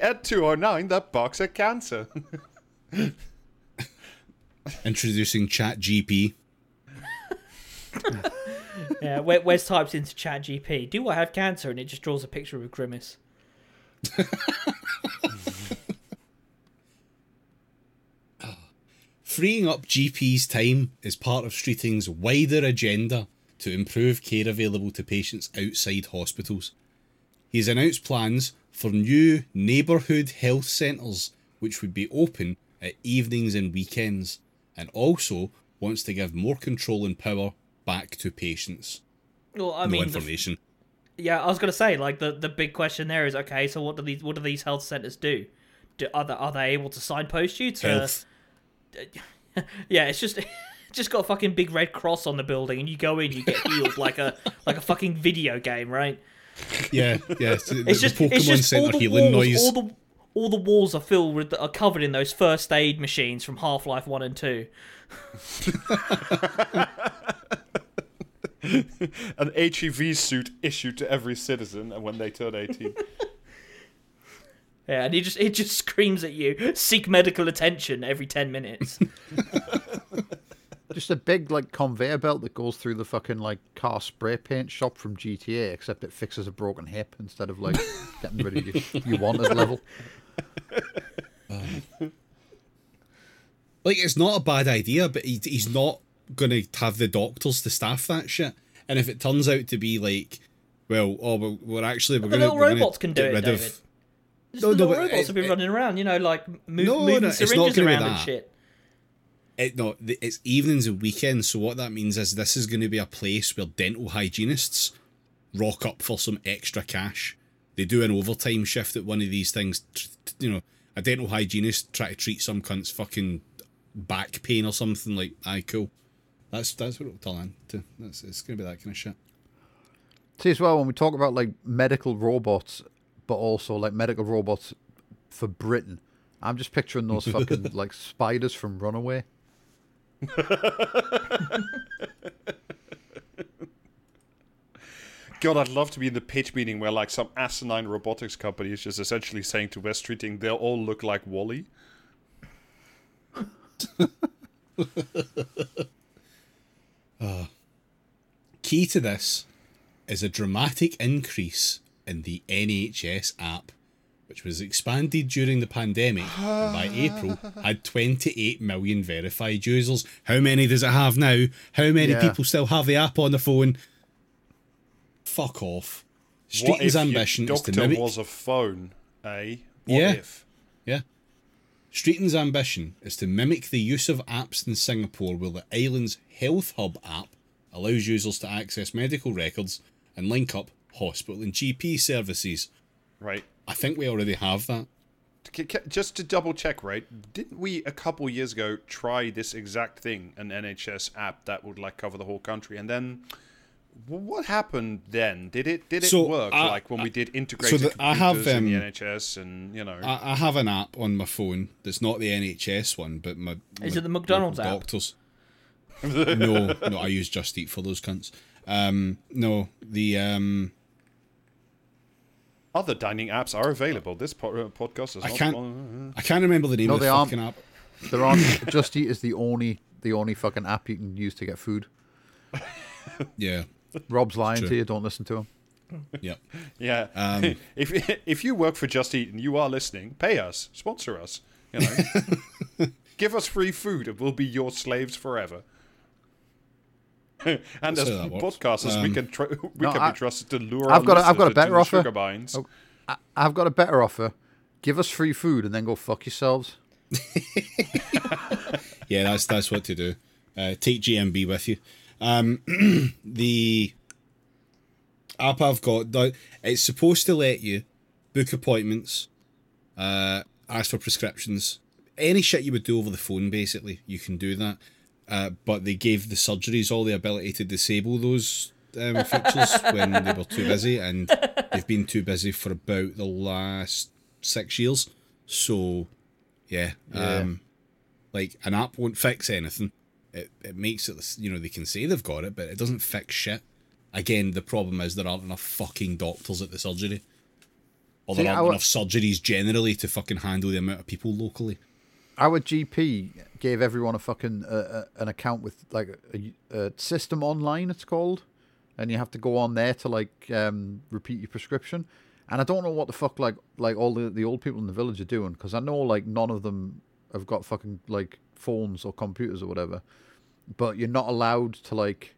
Ed 209 that barks at cancer. Introducing ChatGP. Yeah, Wes Wes types into Chat GP, "Do I have cancer?" and it just draws a picture of a Grimace. Freeing up GPs' time is part of Streeting's wider agenda to improve care available to patients outside hospitals. He has announced plans for new neighbourhood health centres which would be open at evenings and weekends, and also wants to give more control and power back to patients. Well, I no mean, the, information. yeah, I was gonna say like the the big question there is okay. So what do these what do these health centers do? do are they, are they able to signpost you to? Health. Yeah, it's just just got a fucking big red cross on the building, and you go in, you get healed like a like a fucking video game, right? Yeah, yeah. It's, It's the just Pokemon it's just all Centre the healing walls, noise. all the all the walls are filled with are covered in those first aid machines from Half Life One and Two. An HEV suit issued to every citizen when they turn 18. Yeah, and it just it just screams at you, seek medical attention every ten minutes. Just a big like conveyor belt that goes through the fucking like car spray paint shop from GTA, except it fixes a broken hip instead of like getting rid of your, your wanted level. Like, it's not a bad idea, but he, he's not going to have the doctors to staff that shit. And if it turns out to be like, well, oh, we're, we're actually we're the going little robots can do it, David. Just No, the no, little robots it- have been it- running around, you know, like move, No, moving no, syringes around and shit. It, no, it's evenings and weekends. So what that means is this is going to be a place where dental hygienists rock up for some extra cash. They do an overtime shift at one of these things. You know, a dental hygienist try to treat some cunt's fucking back pain or something like. Aye, cool. That's that's what it'll turn into. That's, it's going to be that kind of shit. See as well when we talk about like medical robots, but also like medical robots for Britain. I'm just picturing those fucking like spiders from Runaway. God, I'd love to be in the pitch meeting where like some asinine robotics company is just essentially saying to Wes Streeting, they'll all look like WALL-E. Key to this is a dramatic increase in the NHS app, which was expanded during the pandemic and by April had 28 million verified users. How many does it have now? How many Yeah. people still have the app on the phone? Fuck off. Streeting's ambition is to mimic. was a phone, eh? What Yeah. if? Yeah. Streeting's ambition is to mimic the use of apps in Singapore, where the island's Health Hub app allows users to access medical records and link up hospital and GP services. Right. I think we already have that. C- c- Just to double check, right? Didn't we a couple years ago try this exact thing, an NHS app that would like cover the whole country, and then what happened then? Did it did it So, work I- like when we did integrated the- I have, computers in the um, NHS and you know? I, I have an app on my phone that's not the NHS one, but my Is my it the McDonald's app? Doctors. no, no, I use Just Eat for those cunts. Um, no, the um, Other dining apps are available. This po- uh, podcast is I can't- spon- I can't remember the name No, of the they aren't. fucking app. There aren't Just Eat is the only the only fucking app you can use to get food. Yeah, Rob's lying True. to you. Don't listen to him. Yep. Yeah. Um, if if you work for Just Eat and you are listening, pay us, sponsor us. You know, give us free food, and we'll be your slaves forever. And as how that works. podcasters, we Um, can tr- we No, can I- be trusted to lure. I've got a- I've got a better offer. Sugar binds. Oh. I, I've got a better offer. Give us free food and then go fuck yourselves. Yeah, that's that's what to do. Uh, take GMB with you. Um, the app I've got, the- it's supposed to let you book appointments, uh, ask for prescriptions, any shit you would do over the phone. Basically, you can do that. Uh, but they gave the surgeries all the ability to disable those um, features when they were too busy, and they've been too busy for about the last six years. So, yeah, Yeah. um, like an app won't fix anything. It it makes it you know they can say they've got it, but it doesn't fix shit. Again, the problem is there aren't enough fucking doctors at the surgery, or there See, aren't enough surgeries generally to fucking handle the amount of people locally. Our GP gave everyone a fucking uh, uh, an account with like a, a system online. It's called, and you have to go on there to like um, repeat your prescription. And I don't know what the fuck like like all the, the old people in the village are doing because I know like none of them have got fucking like phones or computers or whatever. But you're not allowed to like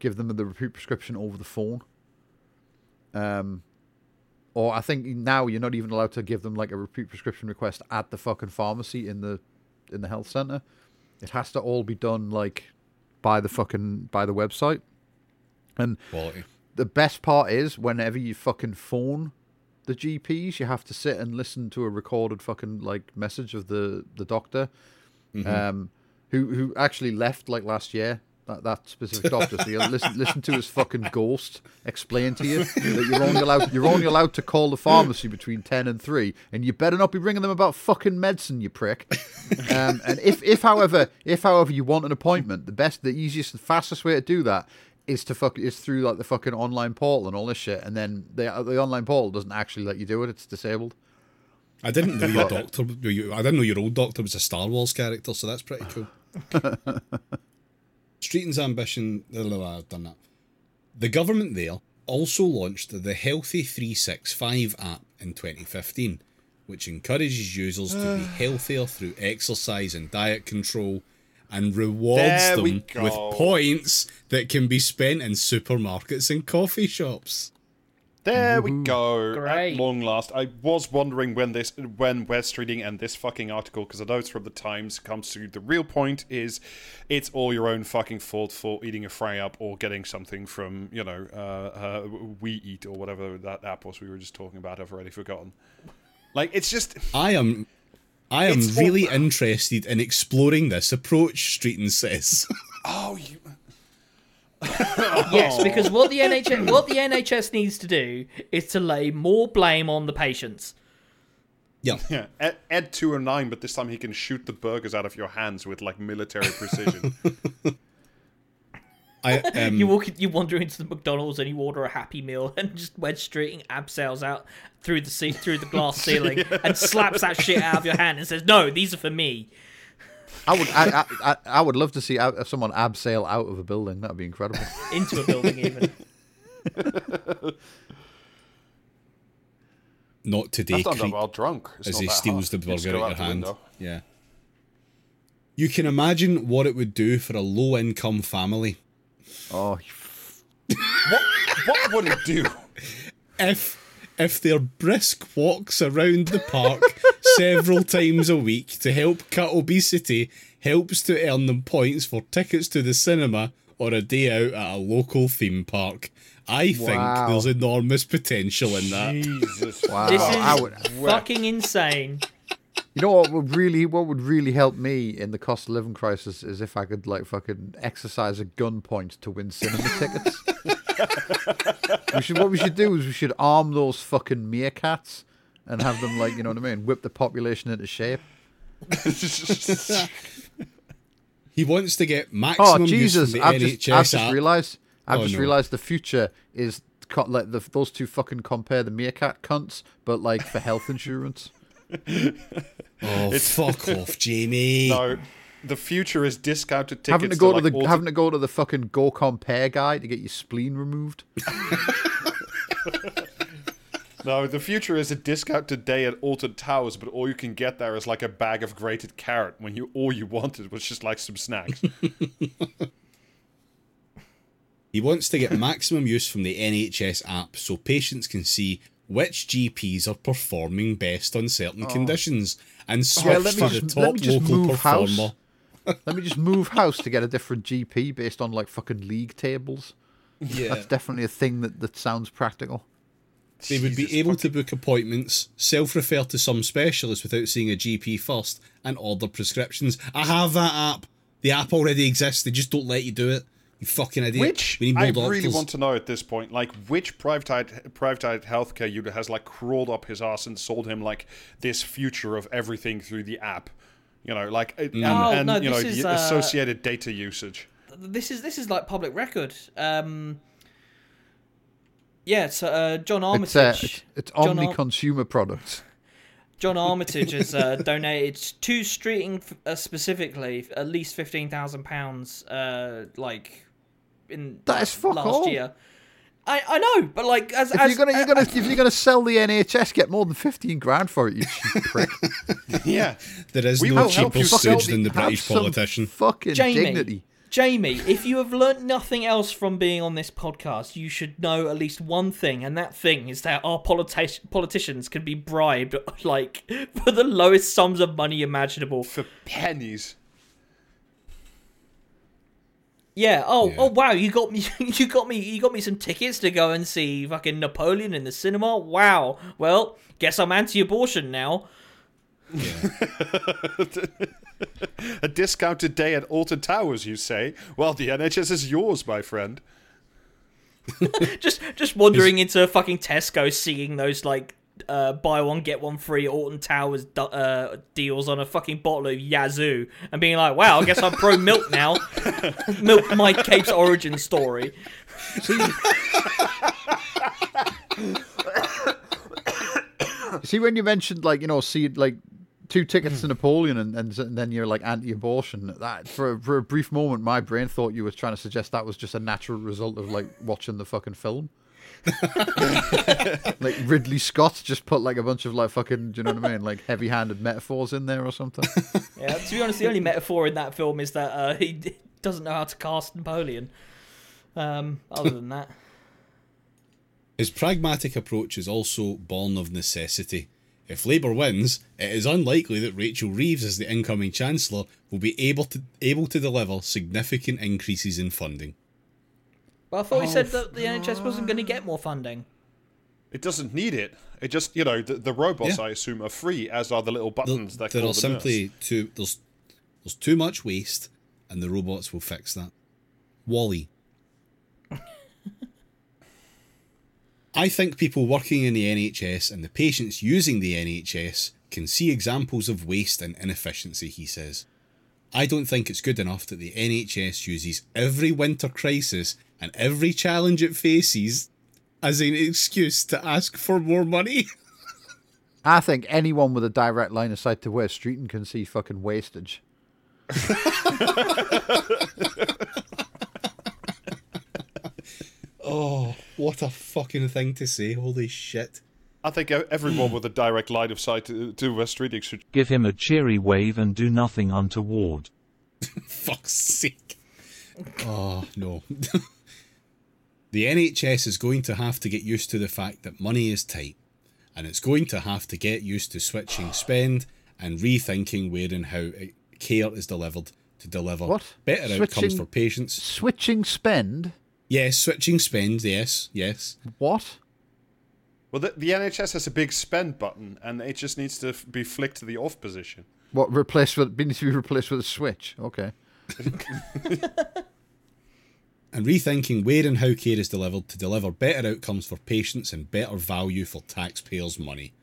give them the repeat prescription over the phone. Um, or I think now you're not even allowed to give them like a repeat prescription request at the fucking pharmacy in the in the health center. It has to all be done like by the fucking by the website. And Quality. the best part is whenever you fucking phone the GPs, you have to sit and listen to a recorded fucking like message of the the doctor, um, who who actually left like last year. That, that specific doctor. So you listen listen to his fucking ghost explain to you that you're only allowed you're only allowed to call the pharmacy between ten and three, and you better not be ringing them about fucking medicine, you prick. Um, and if if however if however you want an appointment, the best, the easiest, the fastest way to do that is to fuck is through like the fucking online portal and all this shit, and then the the online portal doesn't actually let you do it; it's disabled. I didn't know your doctor. I didn't know your old doctor was a Star Wars character, so that's pretty cool. Streeting's ambition. blah, blah, blah, I've done that. The government there also launched the Healthy 365 app in 2015, which encourages users to be healthier through exercise and diet control and rewards them with points that can be spent in supermarkets and coffee shops. There we go. Great. At long last, I was wondering when this, when Wes Streeting and this fucking article, because I know it's from the Times, comes to the real point is, it's all your own fucking fault for eating a fry up or getting something from you know, uh, uh, We Eat or whatever that app was we were just talking about. I've already forgotten. Like it's just I am I am It's all- really interested in exploring this approach, Streeting says. oh you. Yes, because what the NHS what the NHS needs to do is to lay more blame on the patients. yeah. Yeah, Ed, Ed 209, but this time he can shoot the burgers out of your hands with like military precision. I um, You walk, you wander into the McDonald's and you order a Happy Meal, and just Wedge Streeting abseils out through the ce- through the glass ceiling and slaps that shit out of your hand and says, "No, these are for me." I would I, I, I, I would love to see someone abseil out of a building. That'd be incredible. Into a building, even. not today, I've done that creep, while drunk. It's as he steals hard. the burger go out out your hand. window. Yeah. You can imagine what it would do for a low income family Oh, What, what would it do? if if their brisk walks around the park several times a week to help cut obesity helps to earn them points for tickets to the cinema or a day out at a local theme park. I think Wow. there's enormous potential in that. Jesus. wow! This I is would, fucking insane. you know what would really what would really help me in the cost of living crisis is if I could like fucking exercise a gun point to win cinema tickets. We should what we should do is we should arm those fucking meerkats and have them like you know what I mean, whip the population into shape. He wants to get oh, maximum Oh Jesus! use from the I've NHS just, I've just realised. I've Oh, just no. realised the future is co- like the, those two fucking compare the meerkat cunts, but like for health insurance. Oh, fuck off, Jamie. no, the future is discounted tickets. having to go to, like, the all having to go to the fucking go compare guy to get your spleen removed. No, the future is a discounted day at Alton Towers, but all you can get there is like a bag of grated carrot when you all you wanted was just like some snacks. He wants to get maximum use from the NHS app so patients can see which GPs are performing best on certain oh. conditions and switch Oh. to the just- let top me just local move house. Performer. Let me just move house to get a different GP based on like fucking league tables. Yeah. That's definitely a thing that, that sounds practical. They would Jesus be able fucking- to book appointments, self refer to some specialist without seeing a GP first, and order prescriptions. I have that app. The app already exists. They just don't let you do it. You fucking idiot. Which we need more I doctors. really want to know at this point, like which privatized privatized healthcare unit has like crawled up his ass and sold him like this future of everything through the app. You know, like and, Oh, and no, you know this is, the uh, associated data usage. this is this is like public record. Um, yeah, so uh, John It's, uh, Armitage. it's, it's Omni Ar- Consumer Products. John Armitage has uh, donated to Streeting uh, specifically at least fifteen thousand pounds. Uh, like in That is fuck last all. year. I, I know, but like as, If as you're gonna, you're uh, gonna, if you're gonna sell the NHS, get more than fifteen grand for it, you cheap prick. yeah, There is We no will help cheaper you sell stooge the- than the Have British some politician. Fucking Jamie, dignity. Jamie, if you have learnt nothing else from being on this podcast, you should know at least one thing, and that thing is that our politi- politicians can be bribed like for the lowest sums of money imaginable. for pennies. Yeah. Oh. Yeah. Oh. Wow. You got me. You got me. You got me some tickets to go and see fucking Napoleon in the cinema. Wow. Well, guess I'm anti-abortion now. Yeah. A discounted day at Alton Towers, you say? Well, the NHS is yours, my friend. Just, just wandering into fucking Tesco, seeing those like uh, buy one get one free Alton Towers uh, deals on a fucking bottle of Yazoo, and being like, "Wow, I guess I'm pro milk now." milk my Cape's origin story. See, when you mentioned like you know, see like two tickets to Napoleon, and, and, and then you're like anti-abortion. That for a, for a brief moment, my brain thought you were trying to suggest that was just a natural result of like watching the fucking film. like Ridley Scott just put like a bunch of like fucking, do you know what I mean? Like heavy-handed metaphors in there or something. Yeah. To be honest, the only metaphor in that film is that uh, he doesn't know how to cast Napoleon. Um, other than that. His pragmatic approach is also born of necessity. If Labour wins, it is unlikely that Rachel Reeves, as the incoming Chancellor, will be able to able to deliver significant increases in funding. But I Oh, thought he oh, said that the NHS wasn't going to get more funding. It doesn't need it. It just, you know, the, the robots, Yeah. I assume, are free, as are the little There, buttons that there call are the simply nurse. too there's there's too much waste, and the robots will fix that. WALL-E. I think people working in the NHS and the patients using the NHS can see examples of waste and inefficiency, he says. I don't think it's good enough that the NHS uses every winter crisis and every challenge it faces as an excuse to ask for more money. I think anyone with a direct line of sight to Wes Streeting can see fucking wastage. oh, what a fucking thing to say. Holy shit. I think e- everyone with a direct line of sight to, to Wes Streeting should. Give him a cheery wave and do nothing untoward. Fuck's sake. Oh, no. the NHS is going to have to get used to the fact that money is tight, and it's going to have to get used to switching spend and rethinking where and how eh, care is delivered to deliver What? better outcomes for patients. Switching spend? Yes, switching spend, yes, yes. What? Well, the, the NHS has a big spend button, and it just needs to be flicked to the off position. What replaced with needs to be replaced with a switch? Okay. and rethinking where and how care is delivered to deliver better outcomes for patients and better value for taxpayers' money.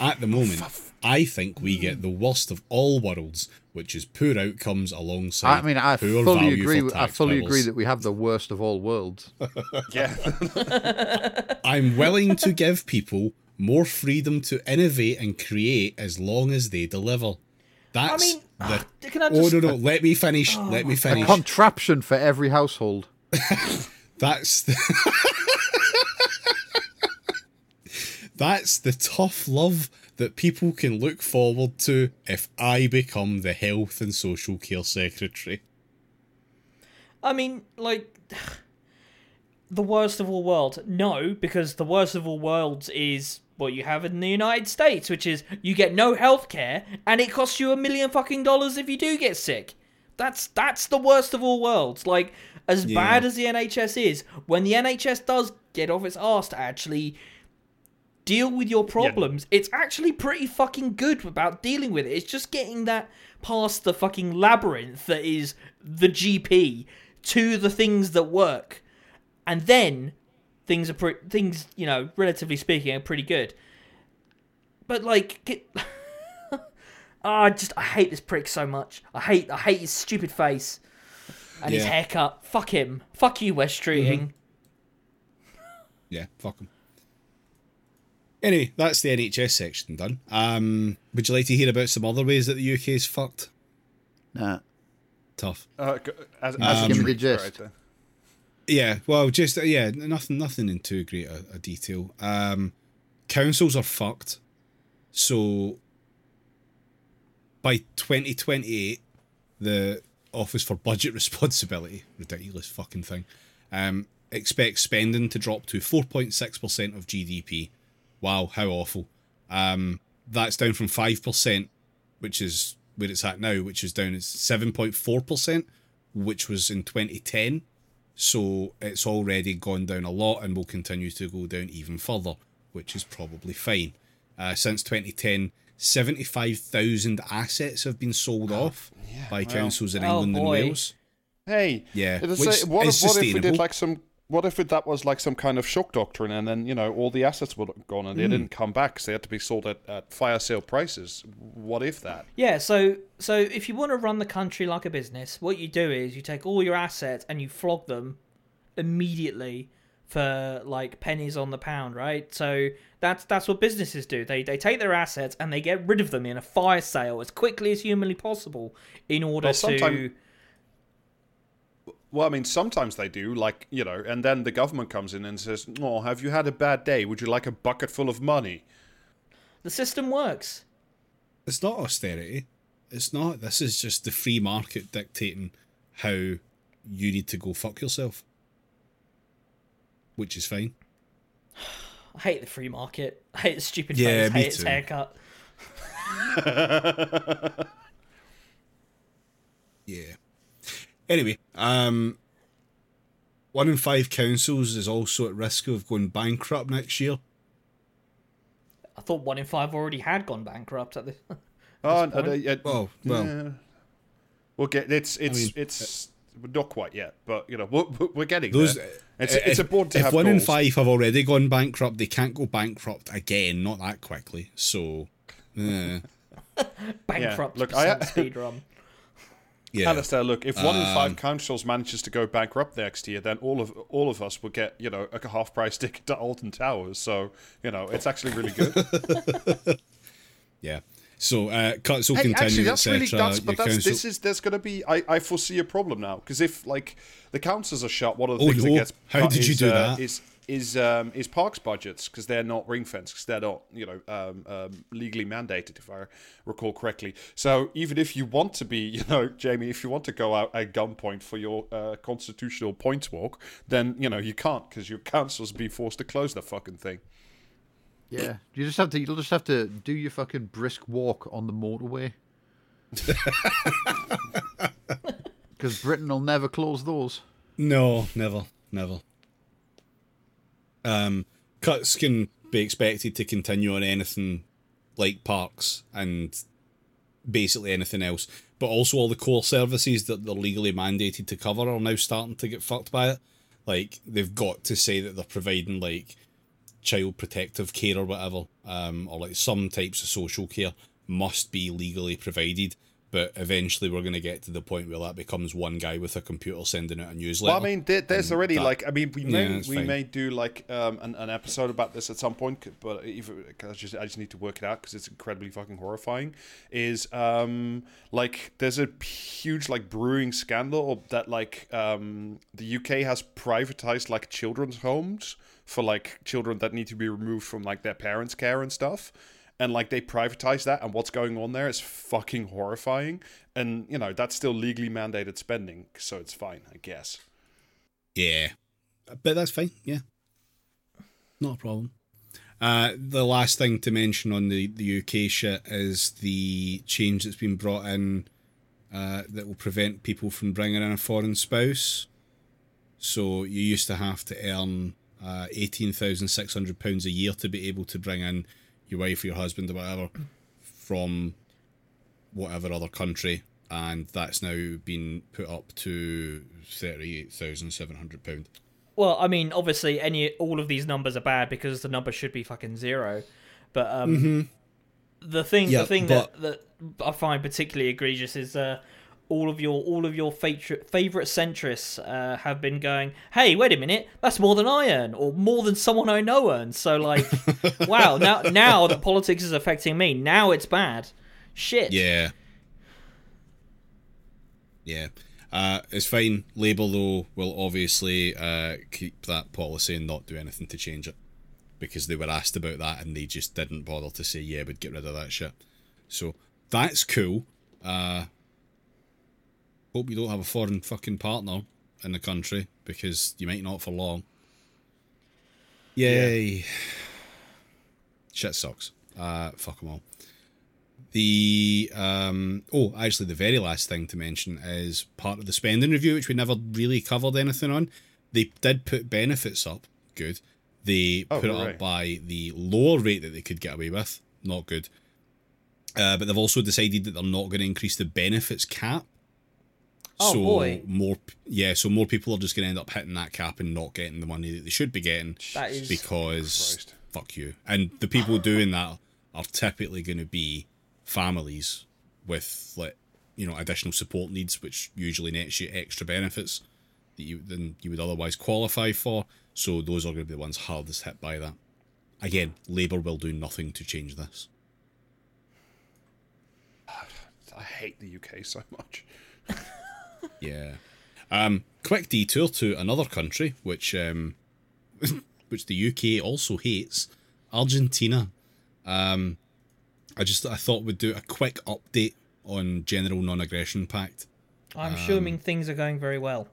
At the moment, I think we get the worst of all worlds, which is poor outcomes alongside I mean, I poor fully value agree. for With, I fully bills. agree that we have the worst of all worlds. Yeah. I'm willing to give people more freedom to innovate and create as long as they deliver. That's mean, the. Ah, can I Oh just? no no! Let me finish. Oh let me finish. A contraption for every household. That's the, That's the tough love that people can look forward to if I become the health and social care secretary. I mean, like, the worst of all worlds. No, because the worst of all worlds is what you have in the United States, which is you get no health care and it costs you a million fucking dollars if you do get sick. That's that's the worst of all worlds. Like, as Yeah. bad as the NHS is, when the NHS does get off its arse to actually deal with your problems, it's actually pretty fucking good about dealing with it. It's just getting that past the fucking labyrinth that is the GP to the things that work. And then things are pre- things, you know, relatively speaking, are pretty good. But like get Ah, I just I hate this prick so much. I hate I hate his stupid face and his haircut. Fuck him. Fuck you, Wes Streeting. Yeah, fuck 'em. Anyway, that's the NHS section done. Um, would you like to hear about some other ways that the UK is fucked? Nah. Tough. Uh, g- as, Um, as a Give me the gist. right. Yeah, well, just uh, yeah, nothing, nothing in too great a, a detail. Um, councils are fucked. So by 2028, the Office for Budget Responsibility, ridiculous fucking thing, um, expects spending to drop to 4.6% of GDP. Wow, how awful. Um, that's down from 5%, which is where it's at now, which is down at 7.4%, which was in 2010. So it's already gone down a lot and will continue to go down even further, which is probably fine. Uh, since 2010, 75,000 assets have been sold off by well. councils in Oh, England and. Wales. Hey, Yeah, which a- what, is what if we did sustainable. like some? What if it, that was like some kind of shock doctrine, and then you know all the assets were gone and they hmm. didn't come back because they had to be sold at, at fire sale prices? What if that? Yeah, so so if you want to run the country like a business, what you do is you take all your assets and you flog them immediately for like pennies on the pound, right? So that's that's what businesses do. They they take their assets and they get rid of them in a fire sale as quickly as humanly possible in order Well, to Well, I mean, sometimes they do, like you know, and then the government comes in and says, "Oh, have you had a bad day? Would you like a bucket full of money?" the system works. It's not austerity. It's not. This is just the free market dictating how you need to go fuck yourself. Which is fine. I hate the free market. I hate the stupid Yeah, face. me hate its too. haircut. Yeah. Anyway, um, one in five councils is also at risk of going bankrupt next year. I thought one in five already had gone bankrupt at this. Oh, this and, uh, point. yeah, Well, well, yeah. we'll get it's it's mean, it's not quite yet, but you know we're, we're getting those. there. It's, if, it's important to if have one in five have already gone bankrupt, they can't go bankrupt again. Not that quickly. So, bankrupt look, I- percent speed run. Yeah. Alasdair, look, if one in Um, five councils manages to go bankrupt next year, then all of all of us will get, you know, a half price ticket to Alton Towers. So, you know, it's actually really good. Yeah. So uh, cuts will hey, continue, actually, that's really that's but that's council- this is there's going to be I, I foresee a problem now because if like the councils are shut, one of the Oh, things no. that gets How cut did you is, do uh, that? Is is um, is parks budgets because they're not ring fenced because they're not you know um, um, legally mandated if I recall correctly. So even if you want to be you know Jamie, if you want to go out at gunpoint for your uh, constitutional points walk, then you know you can't because your council's be forced to close the fucking thing. Yeah, you just have to. You'll just have to do your fucking brisk walk on the motorway. Because Britain will never close those. No, never, never. Um, cuts can be expected to continue on anything like parks and basically anything else, but also all the core services that they're legally mandated to cover are now starting to get fucked by it. Like they've got to say that they're providing like child protective care or whatever, um, or like some types of social care must be legally provided. But eventually, we're going to get to the point where that becomes one guy with a computer sending out a newsletter. Well, I mean, there, there's already that- like, I mean, we may Yeah, we fine. may do like um, an, an episode about this at some point, but cause I just I just need to work it out because it's incredibly fucking horrifying. Is um like there's a huge like brewing scandal that like um the UK has privatized like children's homes for like children that need to be removed from like their parents' care and stuff. And like they privatize that, and what's going on there is fucking horrifying. And you know that's still legally mandated spending, so it's fine, I guess. Yeah, but that's fine. Yeah, not a problem. Uh, the last thing to mention on the, the UK shit is the change that's been brought in uh, that will prevent people from bringing in a foreign spouse. So you used to have to earn uh, eighteen thousand six hundred pounds a year to be able to bring in your wife or your husband or whatever from whatever other country, and that's now been put up to thirty eight thousand seven hundred pound. Well, I mean, obviously, any all of these numbers are bad because the number should be fucking zero. But um, the thing, Yeah, the thing but- that, that I find particularly egregious is uh, all of your all of your favorite favorite centrists uh, have been going, "Hey, wait a minute, that's more than I earn, or more than someone I know earns." So, like, wow, now now that politics is affecting me, now it's bad. Shit. Yeah. Yeah. Uh, it's fine. Labour, though, will obviously uh, keep that policy and not do anything to change it. Because they were asked about that and they just didn't bother to say, yeah, we'd get rid of that shit. So that's cool. Uh, hope you don't have a foreign fucking partner in the country because you might not for long. Yay. Shit sucks. Uh, fuck them all. The um oh, actually, the very last thing to mention is part of the spending review, which we never really covered anything on. They did put benefits up, good. They Oh, put it up by the lower rate that they could get away with, not good. Uh, but they've also decided that they're not going to increase the benefits cap. Oh, so boy. more, yeah, so more people are just going to end up hitting that cap and not getting the money that they should be getting That is because Christ. fuck you. And the people doing that are typically going to be families with like you know additional support needs, which usually nets you extra benefits that you than you would otherwise qualify for. So those are going to be the ones hardest hit by that. Again, Labour will do nothing to change this. I hate the UK so much. Yeah. Um, quick detour to another country, which um, which the UK also hates, Argentina. Um, I just I thought we'd do a quick update on General Non-Aggression Pact. I'm Um, assuming things are going very well.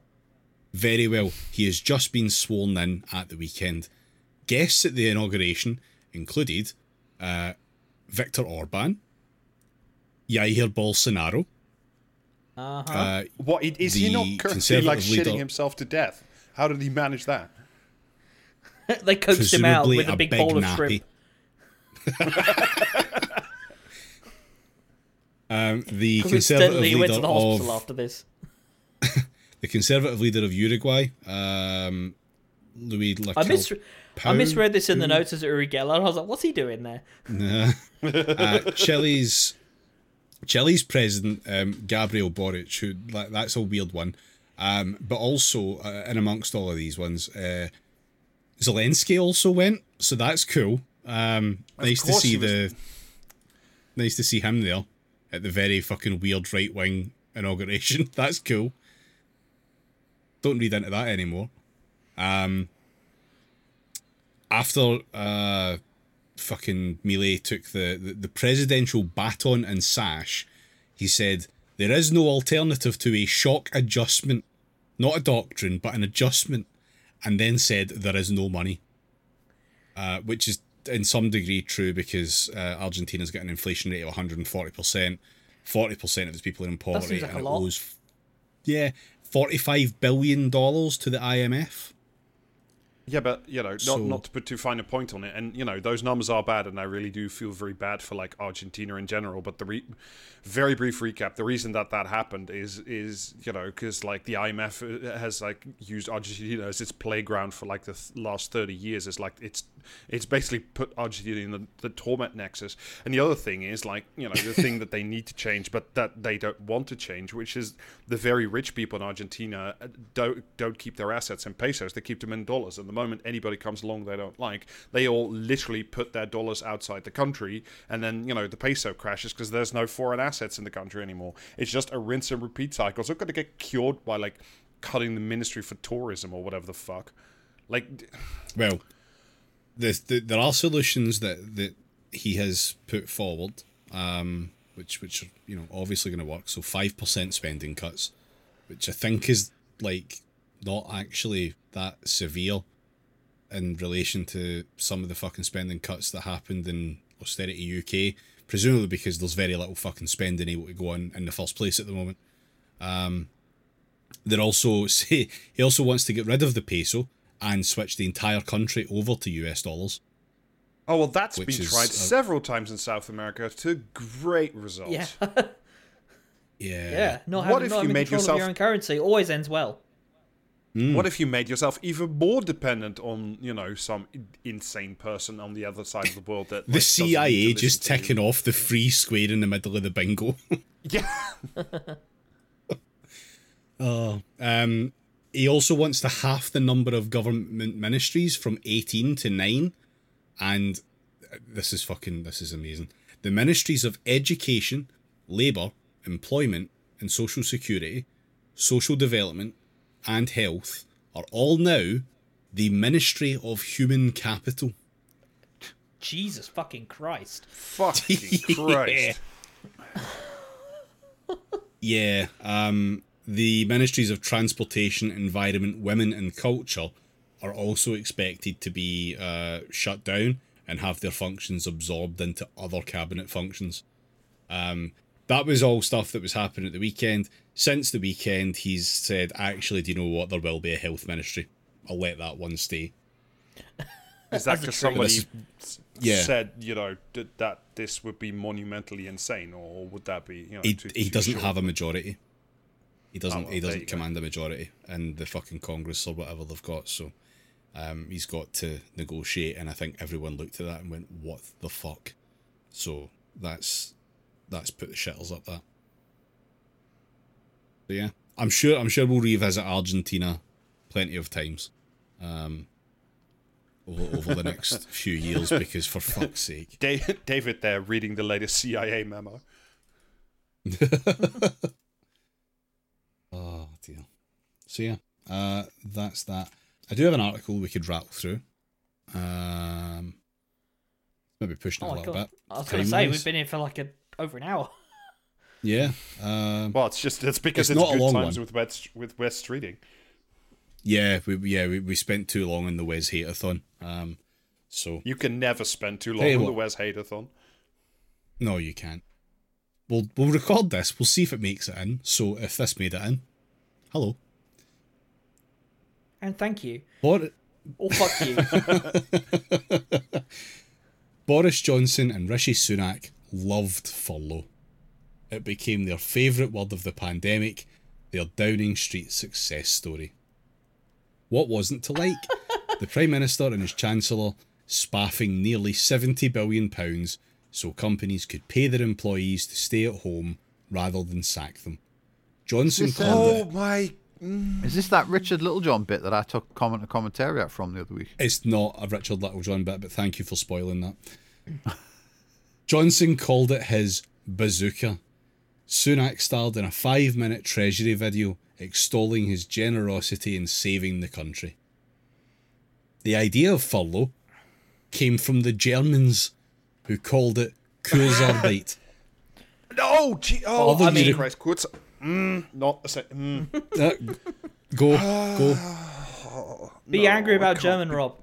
Very well. He has just been sworn in at the weekend. Guests at the inauguration included uh, Viktor Orban, Jair Bolsonaro, Uh-huh. uh, What i- is he not The currently like Conservative leader- shitting himself to death? How did he manage that? they coaxed him out with a big, bowl of shrimp. um, the conservative Coincidentally, he leader went to the hospital of after this. the conservative leader of Uruguay, um, Louis I, Lacalle. mis- I misread this in the notes as Uri Geller, I was like, what's he doing there? uh, Chile's Chile's president um, Gabriel Boric, who like, that's a weird one, um, but also uh, in amongst all of these ones, uh, Zelensky also went, so that's cool. Um, nice to see the nice to see him there at the very fucking weird right wing inauguration. that's cool. Don't read into that anymore. Um, after uh, fucking Milei took the, the, the presidential baton and sash, he said, There is no alternative to a shock adjustment, not a doctrine, but an adjustment, and then said, There is no money. Uh, which is in some degree true because uh, Argentina's got an inflation rate of 140%. 40% of its people are in poverty. like and it lot. owes, yeah, $45 billion to the IMF. Yeah, but you know, not So- not to put too fine a point on it, and you know, those numbers are bad, and I really do feel very bad for like Argentina in general. But the re- very brief recap: the reason that that happened is is you know because like the IMF has like used Argentina as its playground for like the th- last thirty years. It's like it's it's basically put Argentina in the, the torment nexus. And the other thing is like you know the thing that they need to change, but that they don't want to change, which is the very rich people in Argentina uh, don't don't keep their assets in pesos; they keep them in dollars. And the moment anybody comes along they don't like, they all literally put their dollars outside the country, and then you know the peso crashes because there's no foreign assets in the country anymore. It's just a rinse and repeat cycle. So it's going to get cured by like cutting the ministry for tourism or whatever the fuck. Like, Well, the, the, there are solutions that, that he has put forward, um, which which are you know obviously going to work. So five percent spending cuts, which I think is like not actually that severe in relation to some of the fucking spending cuts that happened in austerity UK. Presumably because there's very little fucking spending able to go on in the first place at the moment. Um, they're also say he also wants to get rid of the peso and switch the entire country over to US dollars. Oh well, that's been tried uh, several times in South America to great results. Yeah, Yeah. yeah. Not What having, if not you having made control yourself- of your own currency always ends well. What if you made yourself even more dependent on, you know, some insane person on the other side of the world that The like, doesn't need to CIA just you? ticking off the free square in the middle of the bingo. Yeah. Oh. Um, he also wants to half the number of government ministries from 18 to 9. And uh, this is fucking, this is amazing. The ministries of education, labour, employment, and social security, social development, and health are all now the Ministry of Human Capital. Jesus fucking Christ! Fucking Christ. Yeah, um, the ministries of transportation, environment, women, and culture are also expected to be uh, shut down and have their functions absorbed into other cabinet functions. Um, that was all stuff that was happening at the weekend. Since the weekend, he's said, actually, do you know what? There will be a health ministry. I'll let that one stay. Is that because somebody This- yeah. said, you know, d- that this would be monumentally insane, or would that be, you know, He, too- he too doesn't short? have a majority. He doesn't. Oh, well, he doesn't you go. command a majority in the fucking Congress or whatever they've got. So, um, he's got to negotiate, and I think everyone looked at that and went, "What the fuck?" So that's that's put the shitters up that. So yeah, I'm sure. I'm sure we'll revisit Argentina plenty of times, um, over, over the next few years because for fuck's sake. Da- David there reading the latest CIA memo. Oh dear. So yeah, uh, that's that. I do have an article we could rattle through. Um, maybe pushing it Oh a little god! bit. I was gonna say we've been here for like a over an hour. Yeah. Um, Well, it's just it's because It's it's, not a good long times one. with West with Wes Streeting. yeah. We yeah we, we spent too long in the Wes Hateathon. Um, so You can never spend too long Tell you on the. Wes Hateathon. no, you can't. We'll we'll record this. We'll see if it makes it in. So if this made it in, hello. And thank you. Bor- Or fuck you. Boris Johnson and Rishi Sunak loved furlough. It became their favourite word of the pandemic, their Downing Street success story. What wasn't to like? the Prime Minister and his Chancellor spaffing nearly £70 billion so companies could pay their employees to stay at home rather than sack them. Johnson This, called Oh it. my! Mm. Is this that Richard Littlejohn bit that I took comment a commentary out from the other week? It's not a Richard Littlejohn bit, but thank you for spoiling that. Johnson called it his bazooka. Sunak starred in a five minute Treasury video extolling his generosity in saving the country. The idea of furlough came from the Germans, who called it Kurzarbeit. Oh, gee, oh, Other I mean, Euro- Christ, kurz. Mm, not a sec. Mm. Uh, go, go. Be No, angry about can't German, be- Rob.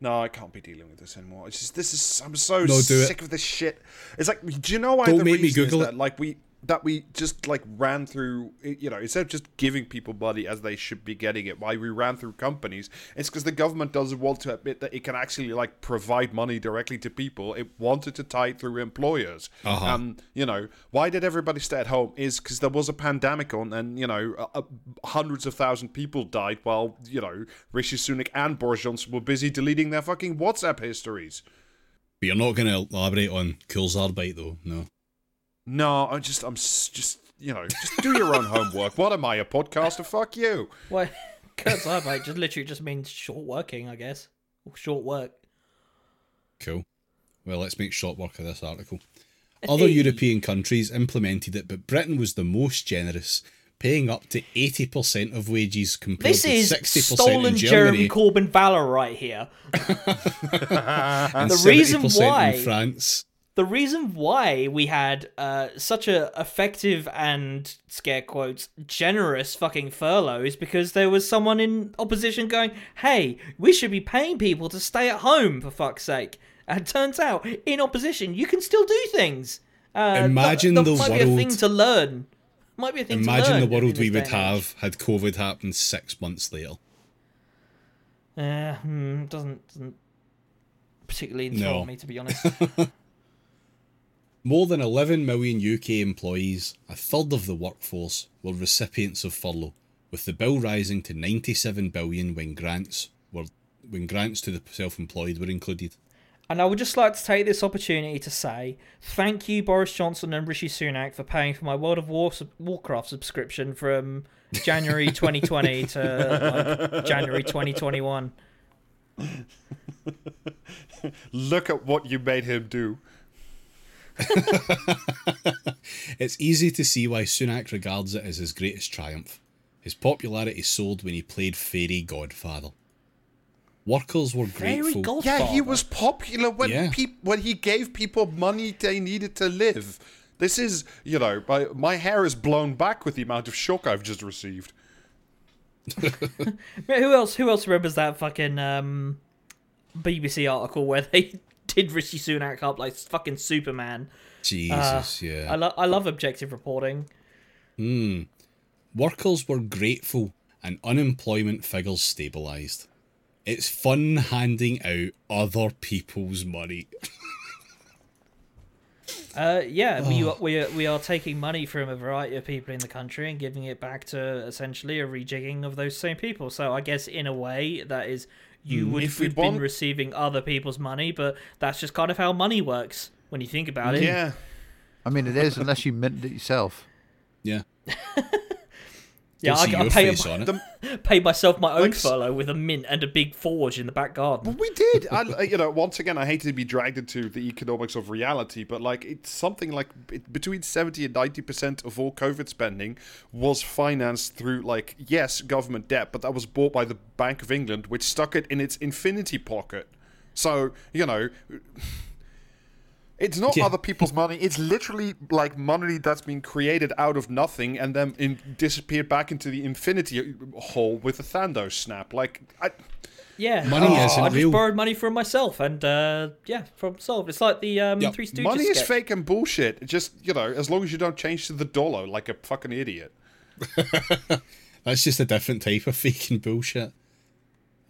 No, I can't be dealing with this anymore. It's just this is. I'm so No, do it. sick of this shit. It's like, do you know why? Don't the make me Google that, it. Like we that we just like ran through. You know, instead of just giving people money as they should be getting it, why we ran through companies? It's because the government doesn't want to admit that it can actually like provide money directly to people. It wanted to tie it through employers. Uh-huh. And you know, why did everybody stay at home? Is because there was a pandemic on, and you know, uh, uh, hundreds of thousand people died while you know Rishi Sunak and Boris Johnson were busy deleting their fucking WhatsApp histories. But you're not going to elaborate on Kurzarbeit, though, no. No, I'm just, I'm just, you know, just do your own homework. What am I, a podcaster? Fuck you. Well, Kurzarbeit just literally just means short working, I guess. Or short work. Cool. Well, let's make short work of this article. Other European countries implemented it, but Britain was the most generous, paying up to 80% of wages compared This to is 60% stolen in Jeremy Corbyn valor right here. and the reason 70% why- in France. The reason why we had uh, such a effective and scare quotes generous fucking furlough is because there was someone in opposition going, "Hey, we should be paying people to stay at home for fuck's sake." And it turns out, in opposition, you can still do things. Uh, Imagine that, the that might be a world- thing to learn. Might be a thing to Imagine the world we would have had COVID happen six months later. Uh, hmm, doesn't doesn't particularly enthrall No. me to be honest. More than 11 million UK employees, a third of the workforce, were recipients of furlough, with the bill rising to 97 billion when grants were when grants to the self-employed were included. And I would just like to take this opportunity to say thank you, Boris Johnson and Rishi Sunak, for paying for my World of War Warcraft subscription from January 2020 to like, January 2021. Look at what you made him do. It's easy to see why Sunak regards it as his greatest triumph. His popularity soared when he played Fairy Godfather. Workers were Fairy grateful. Godfather. Yeah, he was popular when Yeah. peop- when he gave people money they needed to live. This is, you know, my my hair is blown back with the amount of shock I've just received. Who else? Who else remembers that fucking um, BBC article where they did Rishi Sunak up like fucking Superman? Jesus, Uh, yeah. I, lo- I love objective reporting. Hmm. Workers were grateful and unemployment figures stabilised. It's fun handing out other people's money. Uh, yeah, we, Oh. we, are, we are taking money from a variety of people in the country and giving it back to essentially a rejigging of those same people. So I guess in a way that is you would Hmm. If we have been want- receiving other people's money, but that's just kind of how money works when you think about it. Yeah. I mean, it is unless you mint it yourself. Yeah. yeah. I, see I your pay, face on it. pay myself my own Like furlough with a mint and a big forge in the back garden. Well, we did. I, uh, you know, once again, I hate to be dragged into the economics of reality, but like it's something like it, between seventy and ninety percent of all COVID spending was financed through like yes, government debt, but that was bought by the Bank of England, which stuck it in its infinity pocket. So you know. It's not Yeah. other people's money. It's literally like money that's been created out of nothing and then in, disappeared back into the infinity hole with a Thanos snap. Like, I, Yeah, Money I, isn't I just real. borrowed money from myself, and uh, yeah, from solved. It's like the um, Yep. Three Stooges Money is sketch. fake and bullshit. Just you know, as long as you don't change to the dollar like a fucking idiot. That's just a different type of faking bullshit.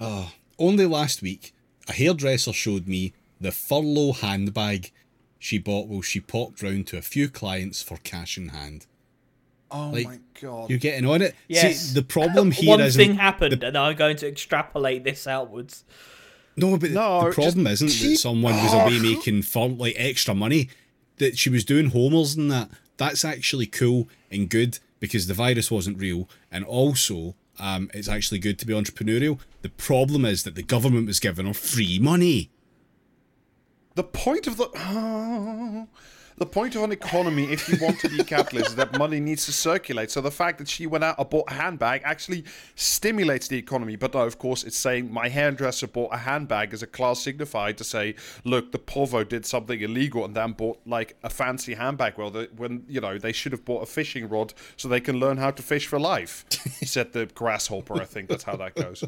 Oh, only last week, a hairdresser showed me the furlough handbag she bought while she popped round to a few clients for cash in hand. Oh Like, my god! You're getting on it. Yes. See, the problem here One isn't- thing happened, and I'm going to extrapolate this outwards. No, but No, the problem isn't keep- that someone was away making for like extra money. That she was doing homers and that. That's actually cool and good because the virus wasn't real, and also um, it's actually good to be entrepreneurial. The problem is that the government was giving her free money. The point of the the point of an economy, if you want to be capitalist, is that money needs to circulate. So the fact that she went out and bought a handbag actually stimulates the economy. But no, of course, it's saying my hairdresser bought a handbag as a class signified to say, look, the povo did something illegal and then bought like a fancy handbag. Well, the, when you know they should have bought a fishing rod so they can learn how to fish for life. Said the grasshopper. I think that's how that goes.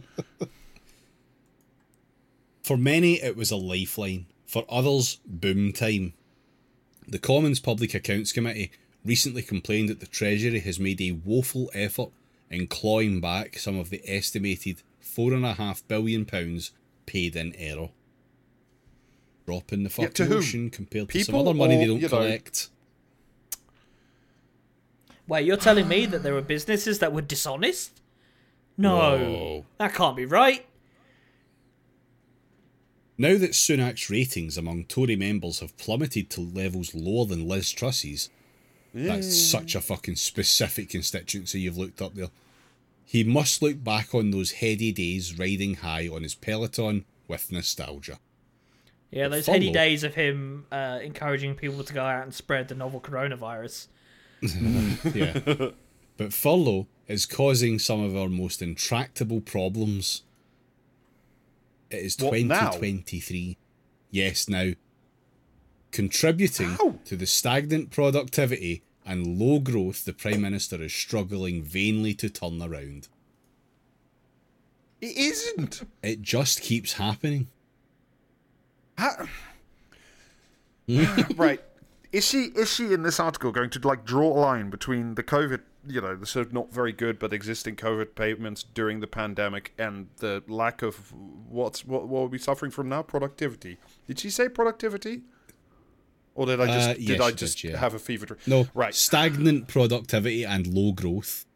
For many, it was a lifeline. For others, boom time. The Commons Public Accounts Committee recently complained that the Treasury has made a woeful effort in clawing back some of the estimated £4.5 billion paid in error. Drop in the Yeah, fucking to whom? ocean compared to some People other money or, they don't you know- collect. Wait, you're telling me that there were businesses that were dishonest? No, Whoa. that can't be right. Now that Sunak's ratings among Tory members have plummeted to levels lower than Liz Truss's, that's such a fucking specific constituency you've looked up there. He must look back on those heady days riding high on his Peloton with nostalgia. Yeah, those Follow. heady days of him uh, encouraging people to go out and spread the novel coronavirus. Yeah. But furlough is causing some of our most intractable problems. It is What, now? 2023. Yes, now. Contributing to the stagnant productivity and low growth the Prime Minister is struggling vainly to turn around. It isn't. It just keeps happening. How- right. Is she is she in this article going to like draw a line between the COVID, you know, so not very good but existing COVID payments during the pandemic and the lack of what's what what are we suffering from now? Productivity. Did she say productivity? Or did I just Uh, did I she did, just yeah. have a fever dream? No, Right. stagnant productivity and low growth.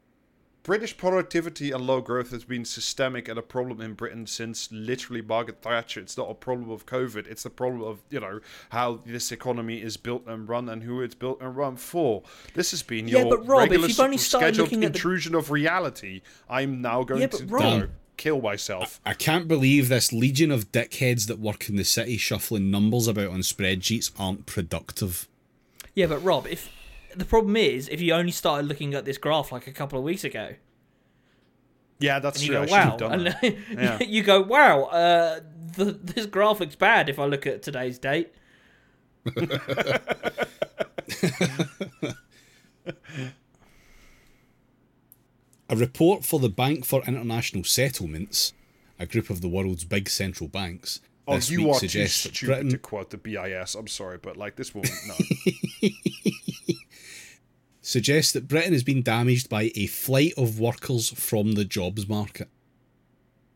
British productivity and low growth has been systemic and a problem in Britain since literally Margaret Thatcher. It's not a problem of COVID. It's a problem of, you know, how this economy is built and run and who it's built and run for. This has been Yeah, your but Rob, if regular you've only started scheduled looking at the- intrusion of reality. I'm now going Yeah, to but you Rob- know, kill myself. I can't believe this legion of dickheads that work in the city shuffling numbers about on spreadsheets aren't productive. Yeah, but Rob, if the problem is if you only started looking at this graph like a couple of weeks ago, Yeah, that's and you true. Go, "Wow," have done and. Yeah. you go, "Wow, uh, the, this graph looks bad." If I look at today's date, A report for the Bank for International Settlements, a group of the world's big central banks, Oh, this you week are too suggests that stupid Britain to quote the BIS. I'm sorry, but like this woman, no. Suggests that Britain has been damaged by a flight of workers from the jobs market.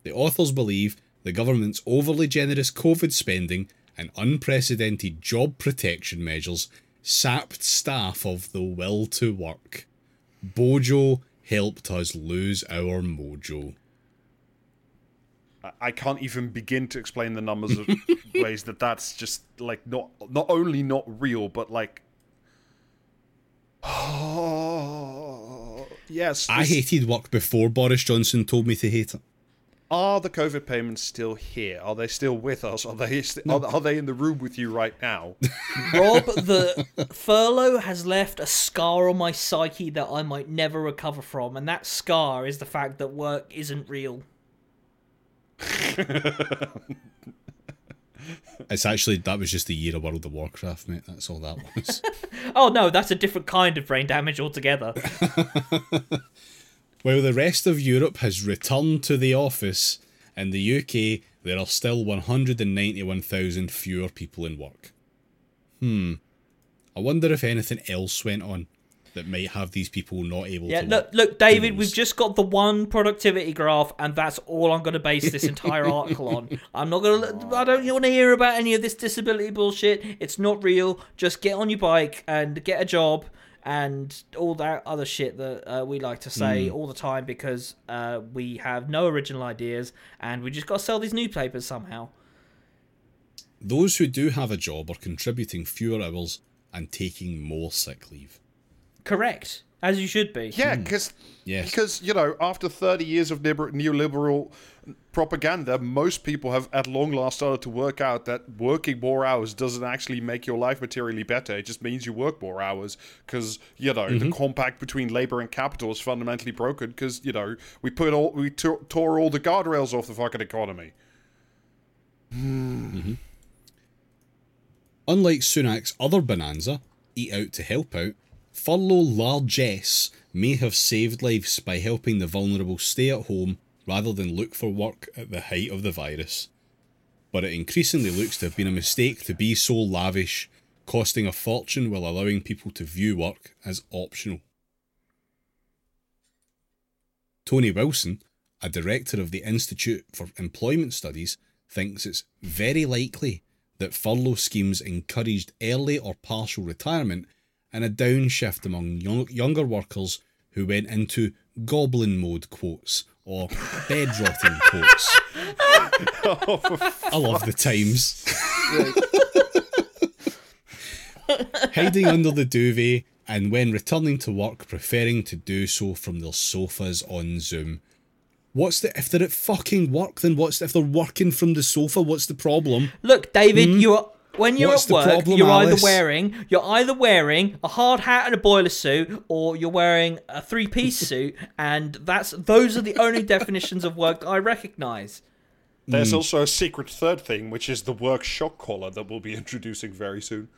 The authors believe the government's overly generous COVID spending and unprecedented job protection measures sapped staff of the will to work. Bojo helped us lose our mojo. I- can't even begin to explain the numbers of ways that that's just like not not only not real, but like. Oh, yes. I this- hated work before Boris Johnson told me to hate it. Are the COVID payments still here? Are they still with us? Are they st- are, are they in the room with you right now? Rob, the furlough has left a scar on my psyche that I might never recover from, and that scar is the fact that work isn't real. It's actually that was just the year of World of Warcraft, mate. That's all that was. Oh no, that's a different kind of brain damage altogether. While the rest of Europe has returned to the office, in the UK there are still 191,000 fewer people in work. Hmm. I wonder if anything else went on that might have these people not able Yeah, to look, look, David, we've just got the one productivity graph, and that's all I'm going to base this entire article on. I'm not going to. I don't want to hear about any of this disability bullshit. It's not real. Just get on your bike and get a job and all that other shit that uh, we like to say all the time because uh, we have no original ideas and we just got to sell these newspapers somehow. Those who do have a job are contributing fewer hours and taking more sick leave. Correct, as you should be. Yeah, hmm. because Yes. because you know after thirty years of neoliberal propaganda, most people have at long last started to work out that working more hours doesn't actually make your life materially better. It just means you work more hours because you know the mm-hmm. compact between labor and capital is fundamentally broken because you know we put all we tore, tore all the guardrails off the fucking economy. Mm-hmm. Unlike Sunak's other bonanza, Eat Out to Help Out, furlough largesse may have saved lives by helping the vulnerable stay at home rather than look for work at the height of the virus. But it increasingly looks to have been a mistake to be so lavish, costing a fortune while allowing people to view work as optional. Tony Wilson, a director of the Institute for Employment Studies, thinks it's very likely that furlough schemes encouraged early or partial retirement and a downshift among young, younger workers who went into goblin mode quotes or bed rotting quotes. I love the times. Hiding under the duvet and when returning to work preferring to do so from their sofas on Zoom. What's the if they're at fucking work then what's if they're working from the sofa, what's the problem? Look, David, Hmm? you are when you're What's at work, problem, you're either wearing you're either wearing a hard hat and a boiler suit, or you're wearing a three piece suit, and that's those are the only definitions of work that I recognise. There's mm. also a secret third thing, which is the work shock collar that we'll be introducing very soon.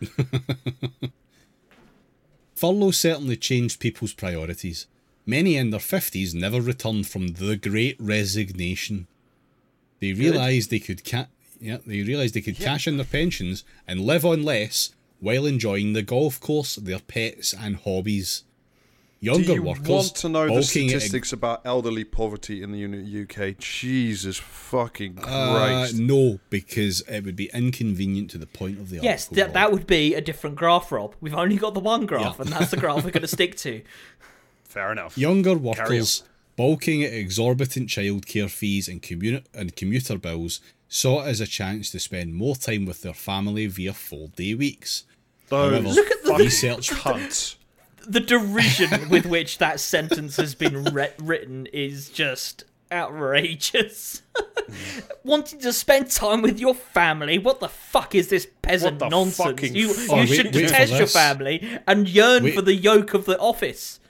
Furlough certainly changed people's priorities. Many in their 50s never returned from the great resignation. They realised they could ca- yeah, they realised they could cash in their pensions and live on less while enjoying the golf course, their pets and hobbies. Younger Do you workers want to know the bulking at- statistics about elderly poverty in the UK? Jesus fucking Christ. Uh, no, because it would be inconvenient to the point of the Yes, article. that Rob. that would be a different graph, Rob. We've only got the one graph, Yeah. and that's the graph we're going to stick to. Fair enough. Younger workers bulking at exorbitant childcare fees and, commu- and commuter bills saw it as a chance to spend more time with their family via full day weeks. Those However, Look at the- research- cunts. The derision with which that sentence has been re- written is just outrageous. Wanting to spend time with your family? What the fuck is this peasant What the nonsense? fucking You fuck? you Oh, should wait for detest your family and yearn Wait. for the yoke of the office.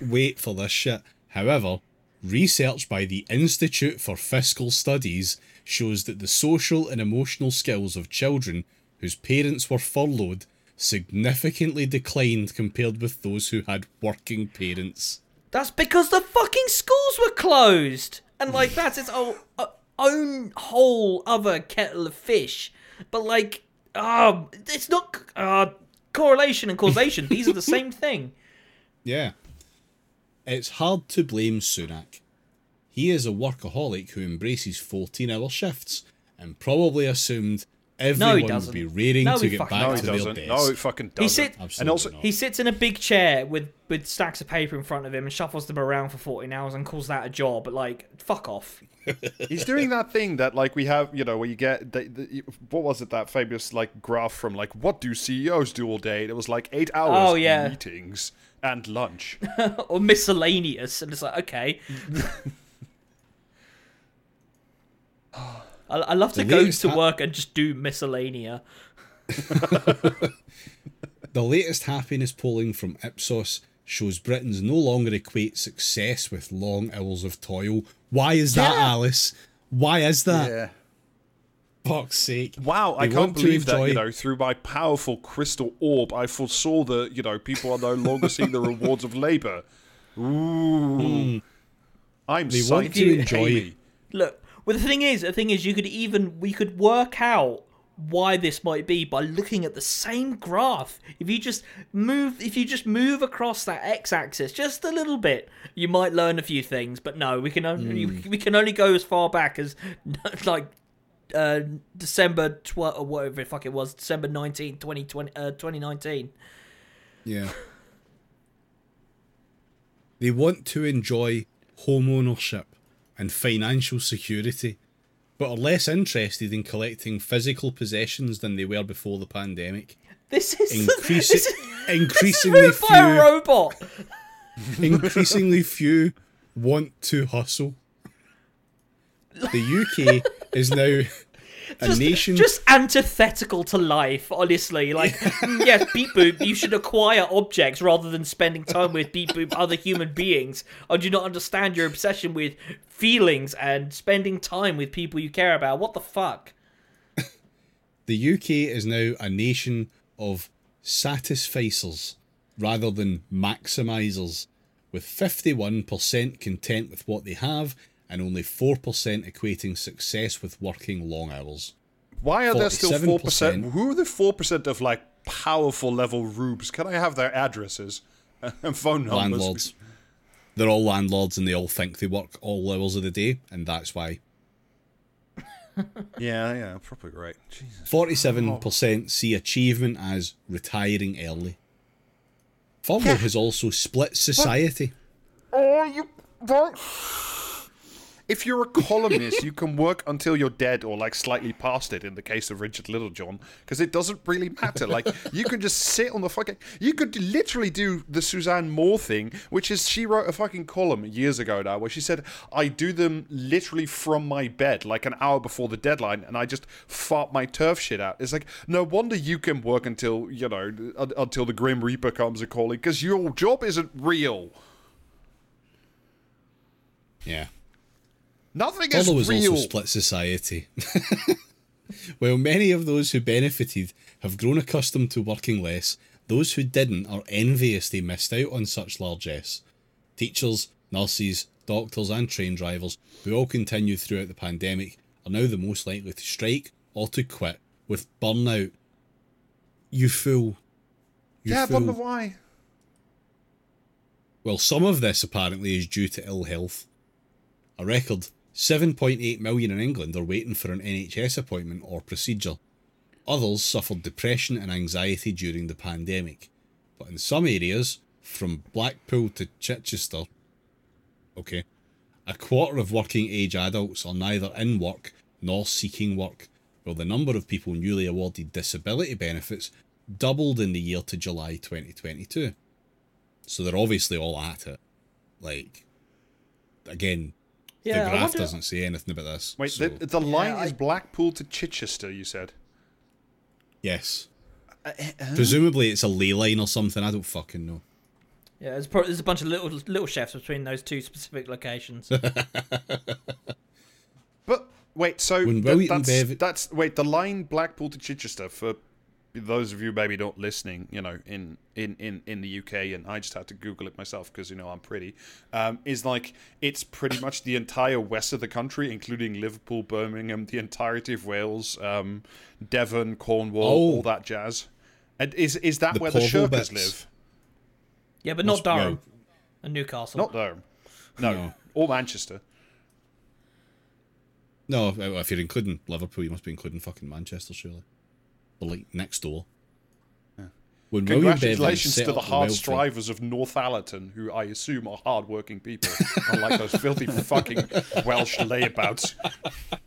Wait for this shit. However, research by the Institute for Fiscal Studies shows that the social and emotional skills of children whose parents were furloughed significantly declined compared with those who had working parents. That's because the fucking schools were closed, and like that's its own, uh, own whole other kettle of fish. But like, um, it's not uh, correlation and causation. These are the same thing. Yeah. It's hard to blame Sunak. He is a workaholic who embraces 14 hour shifts and probably assumed everyone would be raring No, to he get fucking back No, to he their doesn't. desk. No, he fucking doesn't. He sit- Absolutely and also, not. He sits in a big chair with with stacks of paper in front of him and shuffles them around for 14 hours and calls that a job. But like, fuck off. He's doing that thing that like we have, you know, where you get the, the, what was it that famous like graph from like what do CEOs do all day? And it was like eight hours Oh, of yeah. meetings and lunch. or miscellaneous, and it's like, okay. I, I love to The go to ha- work and just do miscellanea. The latest happiness polling from Ipsos shows Britons no longer equate success with long hours of toil. Why is that, Yeah. Alice? Why is that? Yeah. Fuck's sake. Wow, I can't want to believe that, you know, through my powerful crystal orb, I foresaw that, you know, people are no longer seeing the rewards of labor. Ooh. Hmm. I'm They want psyched. to Pay enjoy- me. Look, well, the thing is, the thing is, you could even we could work out why this might be by looking at the same graph. If you just move, if you just move across that x-axis just a little bit, you might learn a few things. But no, we can only we can only go as far back as like uh, December 12 or whatever the fuck it was, December 19, 2020, uh, 2019. Yeah. They want to enjoy home ownership and financial security, but are less interested in collecting physical possessions than they were before the pandemic. This is Increasi- this is, increasingly this is moved by a robot. Increasingly few want to hustle. The UK is now just, nation. just antithetical to life, honestly. Like, mm, yes, beep boop, you should acquire objects rather than spending time with beep boop other human beings. I do not understand your obsession with feelings and spending time with people you care about. What the fuck? The UK is now a nation of satisficers rather than maximisers, with 51% content with what they have and only 4% equating success with working long hours. Why are there still 4%? Who are the 4% of, like, powerful level rubes? Can I have their addresses and phone numbers? Landlords. They're all landlords and they all think they work all hours of the day, and that's why. Yeah, yeah, probably right. Jesus. 47% see achievement as retiring early. Furlough has also split society. Oh, you don't. If you're a columnist, you can work until you're dead or like slightly past it in the case of Richard Littlejohn, because it doesn't really matter. Like you can just sit on the fucking. You could literally do the Suzanne Moore thing, which is she wrote a fucking column years ago now where she said I do them literally from my bed, like an hour before the deadline, and I just fart my turf shit out. It's like no wonder you can work until you know un- until the Grim Reaper comes a calling, because your job isn't real. Yeah. Nothing is Although was real. also split society. While many of those who benefited have grown accustomed to working less, those who didn't are envious they missed out on such largesse. Teachers, nurses, doctors, and train drivers, who all continued throughout the pandemic, are now the most likely to strike or to quit with burnout. You fool. You yeah, fool. but why? Well, some of this apparently is due to ill health. A record 7.8 million in England are waiting for an NHS appointment or procedure. Others suffered depression and anxiety during the pandemic. But in some areas, from Blackpool to Chichester, okay, a quarter of working age adults are neither in work nor seeking work, while the number of people newly awarded disability benefits doubled in the year to July 2022. So they're obviously all at it. Like, again, Yeah, the I graph wonder- doesn't say anything about this. Wait, so- the, the line I- is Blackpool to Chichester, you said? yes. Uh, Presumably it's a ley line or something. I don't fucking know. Yeah, there's, probably, there's a bunch of little little chefs between those two specific locations. But wait, so When th- that's, Bev- that's wait the line Blackpool to Chichester for those of you maybe not listening, you know, in in in in the UK, and I just had to Google it myself because you know I'm pretty. Um, is like it's pretty much the entire west of the country, including Liverpool, Birmingham, the entirety of Wales, um, Devon, Cornwall, Oh. all that jazz. And is is that The where the Porval Shirkers bits. live? Yeah, but not Must- no. Durham and Newcastle. Not Durham. No, No. or Manchester. No, if you're including Liverpool, you must be including fucking Manchester, surely. Or like next door. When William Congratulations to the hard strivers of Northallerton, who I assume are hard-working people, unlike those filthy fucking Welsh layabouts.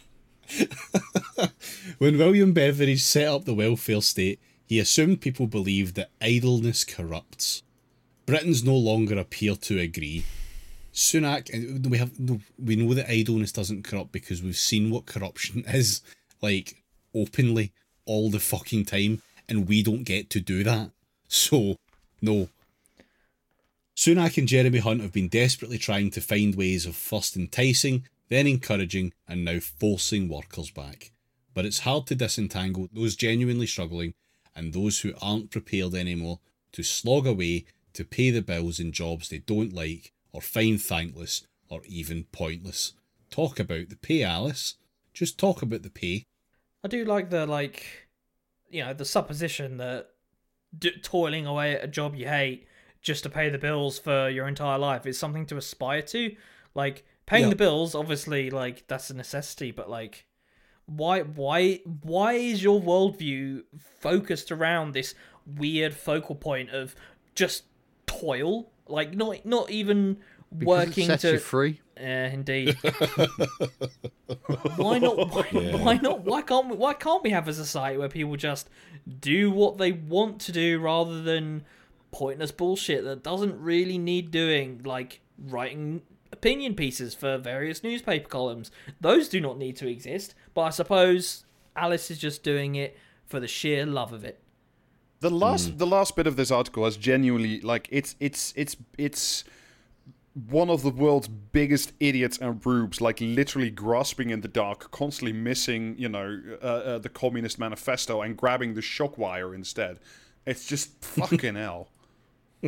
When William Beveridge set up the welfare state, he assumed people believed that idleness corrupts. Britons no longer appear to agree. Sunak, and uh, we have no, we know that idleness doesn't corrupt because we've seen what corruption is like openly all the fucking time, and we don't get to do that. So, no. Sunak and Jeremy Hunt have been desperately trying to find ways of first enticing, then encouraging, and now forcing workers back. But it's hard to disentangle those genuinely struggling and those who aren't prepared anymore to slog away to pay the bills in jobs they don't like or find thankless or even pointless. Talk about the pay, Alice. Just talk about the pay. I do like the like, you know, the supposition that d- toiling away at a job you hate just to pay the bills for your entire life is something to aspire to. Like paying Yeah. the bills, obviously, like that's a necessity, but like, why, why, why is your worldview focused around this weird focal point of just toil? Like not, not even Because working it sets to. you free. Yeah, indeed. why not? Why, why not? Why can't we? Why can't we have a society where people just do what they want to do rather than pointless bullshit that doesn't really need doing, like writing opinion pieces for various newspaper columns? Those do not need to exist. But I suppose Alice is just doing it for the sheer love of it. The last, hmm. the last bit of this article has genuinely like it's it's it's it's one of the world's biggest idiots and rubes, like literally grasping in the dark, constantly missing, you know, uh, uh, the Communist Manifesto and grabbing the shock wire instead. It's just fucking hell.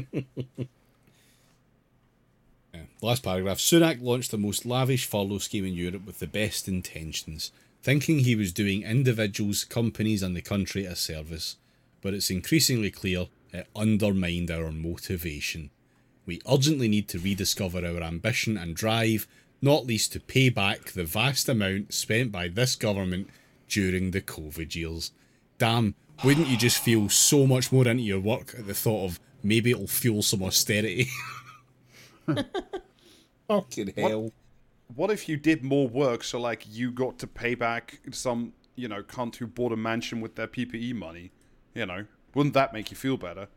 Yeah. Last paragraph. Sunak launched the most lavish furlough scheme in Europe with the best intentions, thinking he was doing individuals, companies, and the country a service. But it's increasingly clear it undermined our motivation. We urgently need to rediscover our ambition and drive, not least to pay back the vast amount spent by this government during the COVID years. Damn, wouldn't you just feel so much more into your work at the thought of maybe it'll fuel some austerity? Fucking hell. what if you did more work so like you got to pay back some you know cunt who bought a mansion with their ppe money you know wouldn't that make you feel better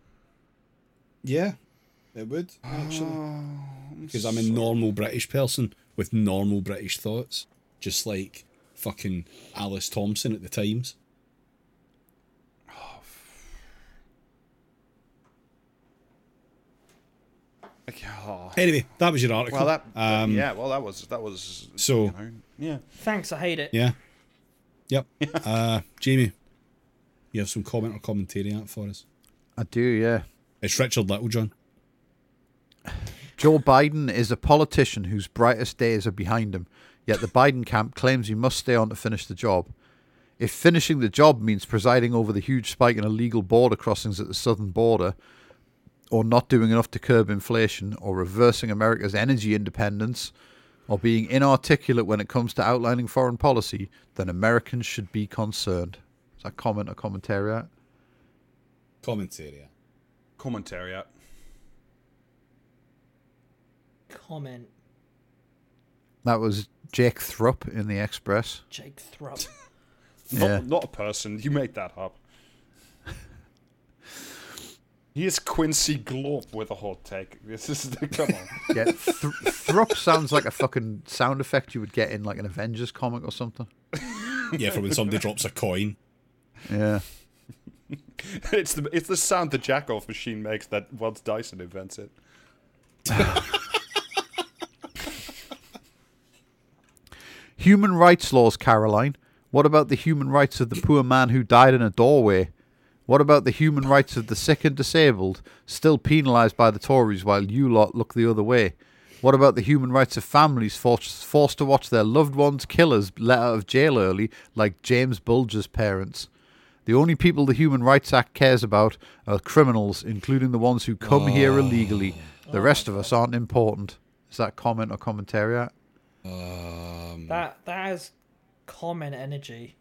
Yeah, it would actually. Oh, Because I'm a normal British person with normal British thoughts, just like fucking Alice Thompson at the Times. Like, oh. Anyway, that was your article. well that um, yeah well that was that was So you know, yeah Thanks, I hate it. yeah, yep. uh, Jamie, you have some comment or commentary out for us. I do, yeah. It's Richard Littlejohn. Joe Biden is a politician whose brightest days are behind him, yet the Biden camp claims he must stay on to finish the job. If finishing the job means presiding over the huge spike in illegal border crossings at the southern border, or not doing enough to curb inflation, or reversing America's energy independence, or being inarticulate when it comes to outlining foreign policy, then Americans should be concerned. Is that comment or commentary? Commentary. commentary out Comment. That was Jake Thrupp in the Express. Jake Thrupp. not, Yeah. not a person you made that up he is quincy glorp with a hot take this is the come on Yeah, th- thrup sounds like a fucking sound effect you would get in like an Avengers comic or something. Yeah, for when somebody drops a coin. Yeah. it's the it's the sound the jack off machine makes that once dyson invents it Human rights laws, Caroline. What about the human rights of the poor man who died in a doorway? What about the human rights of the sick and disabled, still penalised by the Tories while you lot look the other way? What about the human rights of families forced, forced to watch their loved ones' killers let out of jail early, like James Bulger's parents? The only people the Human Rights Act cares about are criminals, including the ones who come here illegally. The oh. rest of us aren't important. Is that comment or commentary? Out? Um, that that has comment energy.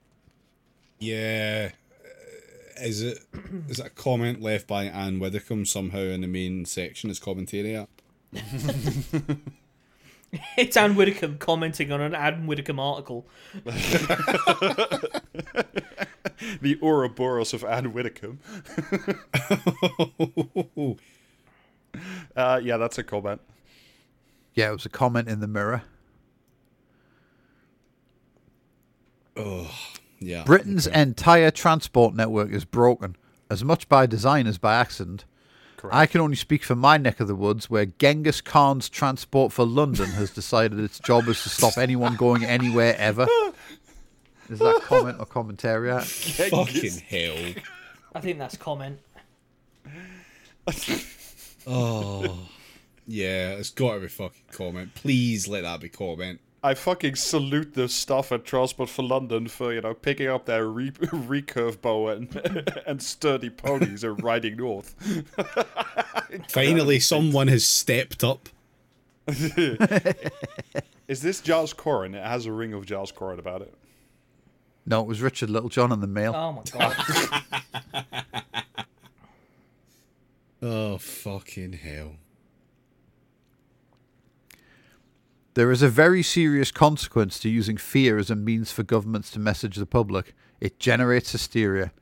yeah. uh, Is it is that a comment left by Anne Widdecombe somehow in the main section as commentary? At? It's Anne Widdecombe commenting on an Anne Widdecombe article. the Ouroboros of Anne Widdecombe. uh, yeah, that's a comment. Yeah, it was a comment in the mirror. Yeah. Britain's okay. entire transport network is broken, as much by design as by accident. Correct. I can only speak for my neck of the woods, where Genghis Khan's Transport for London has decided its job is to stop anyone going anywhere ever. Is that comment or commentary? Out? Fucking hell. I think that's comment. Oh. Yeah, it's got to be fucking comment. Please let that be comment. I fucking salute the staff at Transport for London for you know picking up their re- recurve bow and and sturdy ponies and riding north. Finally, someone has stepped up. Is this Giles Coren? It has a ring of Giles Coren about it. No, it was Richard Littlejohn in the mail. Oh my god. Oh, fucking hell. There is a very serious consequence to using fear as a means for governments to message the public. It generates hysteria.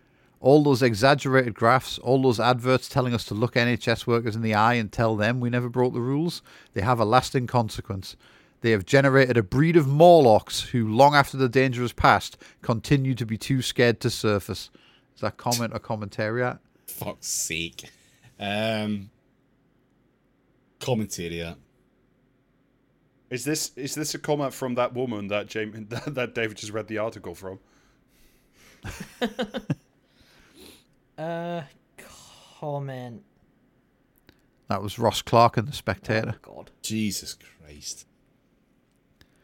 All those exaggerated graphs, all those adverts telling us to look NHS workers in the eye and tell them we never broke the rules, they have a lasting consequence. They have generated a breed of Morlocks who, long after the danger has passed, continue to be too scared to surface. Is that comment or commentary? At? Fuck's sake. Um, commentary. Is this is this a comment from that woman that Jamie that, that David just read the article from? Uh, comment. That was Ross Clark in The Spectator. Oh god. Jesus Christ.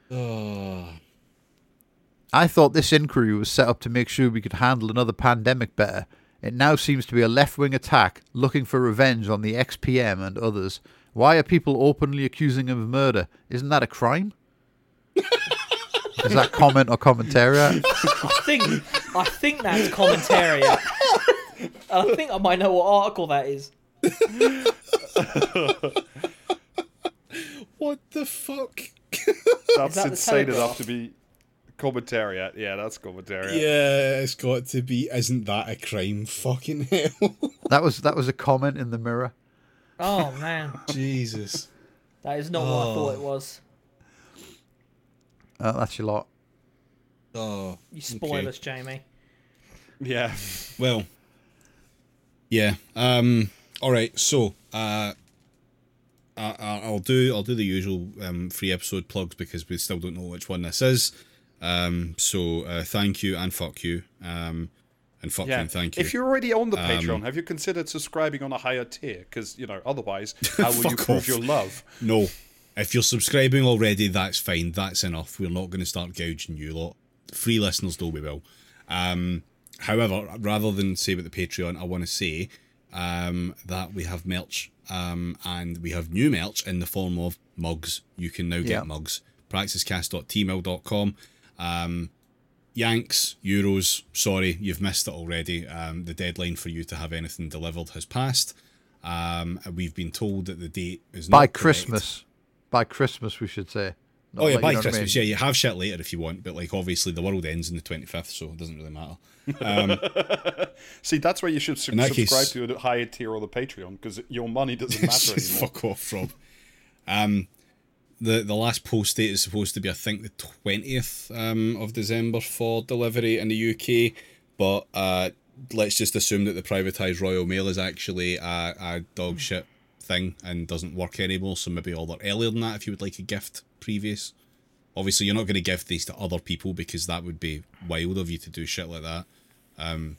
Oh. I thought this inquiry was set up to make sure we could handle another pandemic better. It now seems to be a left wing attack looking for revenge on the XPM and others. Why are people openly accusing him of murder? Isn't that a crime? Is that comment or commentary? I think I think that's commentary. I think I might know what article that is. What the fuck? That's that the insane enough to be commentariat. Yeah, that's commentariat. Yeah, it's got to be. Isn't that a crime? Fucking hell. That was that was a comment in the mirror. Oh man, Jesus. that is not what I thought Oh. it was. Uh, that's your lot. Oh. You spoil us, Jamie. Yeah. Well. Yeah. Um. All right. So, uh, I, I- I'll do I'll do the usual um, free episode plugs because we still don't know which one this is. Um. So, uh, thank you and fuck you. Um. And fuck you Yeah. thank you. If you're already on the Um, Patreon, have you considered subscribing on a higher tier? Because you know, otherwise, how will you prove off. your love? No. If you're subscribing already, that's fine. That's enough. We're not going to start gouging you lot. Free listeners, though, we will. Um, however, rather than say about the Patreon, I want to say um, that we have merch um, and we have new merch in the form of mugs. You can now get Yeah. mugs. Praxiscast.teemill.com. Um, Yanks, Euros, sorry, you've missed it already. Um, the deadline for you to have anything delivered has passed. Um, we've been told that the date is By correct. Christmas. By Christmas, we should say. Not Oh yeah, like, by you I Christmas. mean? Yeah, you have shit later if you want, but like obviously the world ends on the twenty fifth, so it doesn't really matter. See, that's where you should sub- In that subscribe case- to the higher tier or the Patreon because your money doesn't matter anymore. fuck off, Rob. Um, the the last post date is supposed to be, I think, the twentieth um, of December for delivery in the UK, but uh, let's just assume that the privatised Royal Mail is actually a, a dog shit thing and doesn't work anymore. So maybe order earlier than that if you would like a gift previous. Obviously, you're not going to give these to other people because that would be wild of you to do shit like that. Um,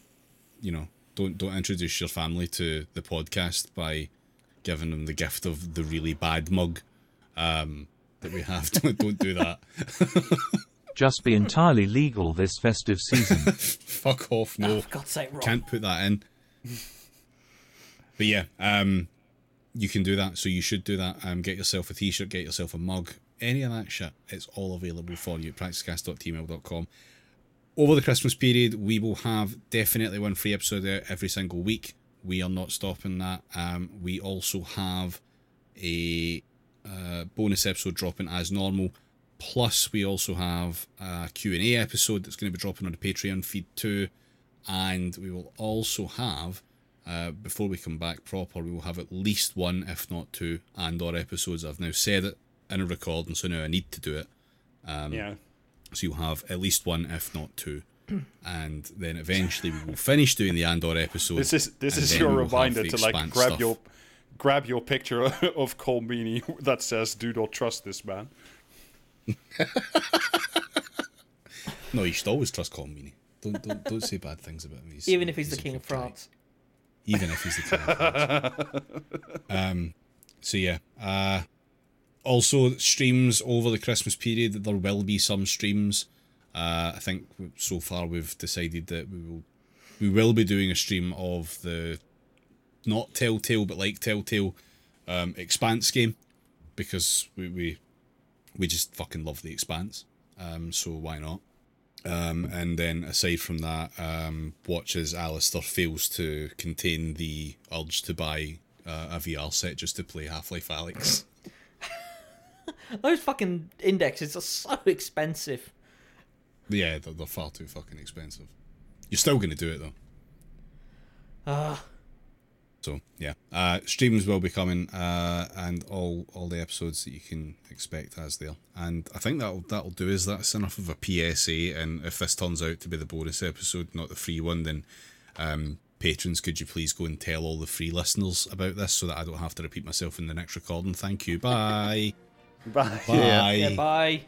you know, don't don't introduce your family to the podcast by giving them the gift of the really bad mug um, that we have. don't, don't do that. Just be entirely legal this festive season. Fuck off. No, For God's sake, Rob. can't put that in. But yeah, um, you can do that. So you should do that. Um, get yourself a t-shirt, get yourself a mug, any of that shit. It's all available for you at praxiscast.teemill.com. Over the Christmas period, we will have definitely one free episode out every single week. We are not stopping that. Um, we also have a uh, bonus episode dropping as normal. Plus, we also have a Q&A episode that's going to be dropping on the Patreon feed too. And we will also have, uh, before we come back proper, we will have at least one, if not two, Andor episodes. I've now said it in a recording, so now I need to do it. Um, yeah. So you'll have at least one, if not two. And then eventually we will finish doing the Andor episode. This is this is your we'll reminder to like grab stuff. your grab your picture of Colm Meaney that says "Do not trust this man." No, you should always trust Colm Meaney. Don't, don't, don't say bad things about him. He's- Even if he's the king of good guy. France. even if he's the king of France. um, so yeah. Uh, also, streams over the Christmas period. There will be some streams. Uh, I think so far we've decided that we will we will be doing a stream of the not Telltale but like Telltale um, Expanse game because we we we just fucking love the Expanse. Um, so why not? Um, and then aside from that, um, watch as Alasdair fails to contain the urge to buy uh, a VR set just to play Half Life Alyx. Those fucking indexes are so expensive. yeah, they're, they're far too fucking expensive. You're still going to do it though. Ah, So yeah, uh, streams will be coming, uh, and all all the episodes that you can expect as there. And I think that'll that'll do Is That's enough of a PSA. And if this turns out to be the bonus episode, not the free one, then um, patrons, could you please go and tell all the free listeners about this so that I don't have to repeat myself in the next recording? Thank you. Bye. Bye. Bye. yeah, bye.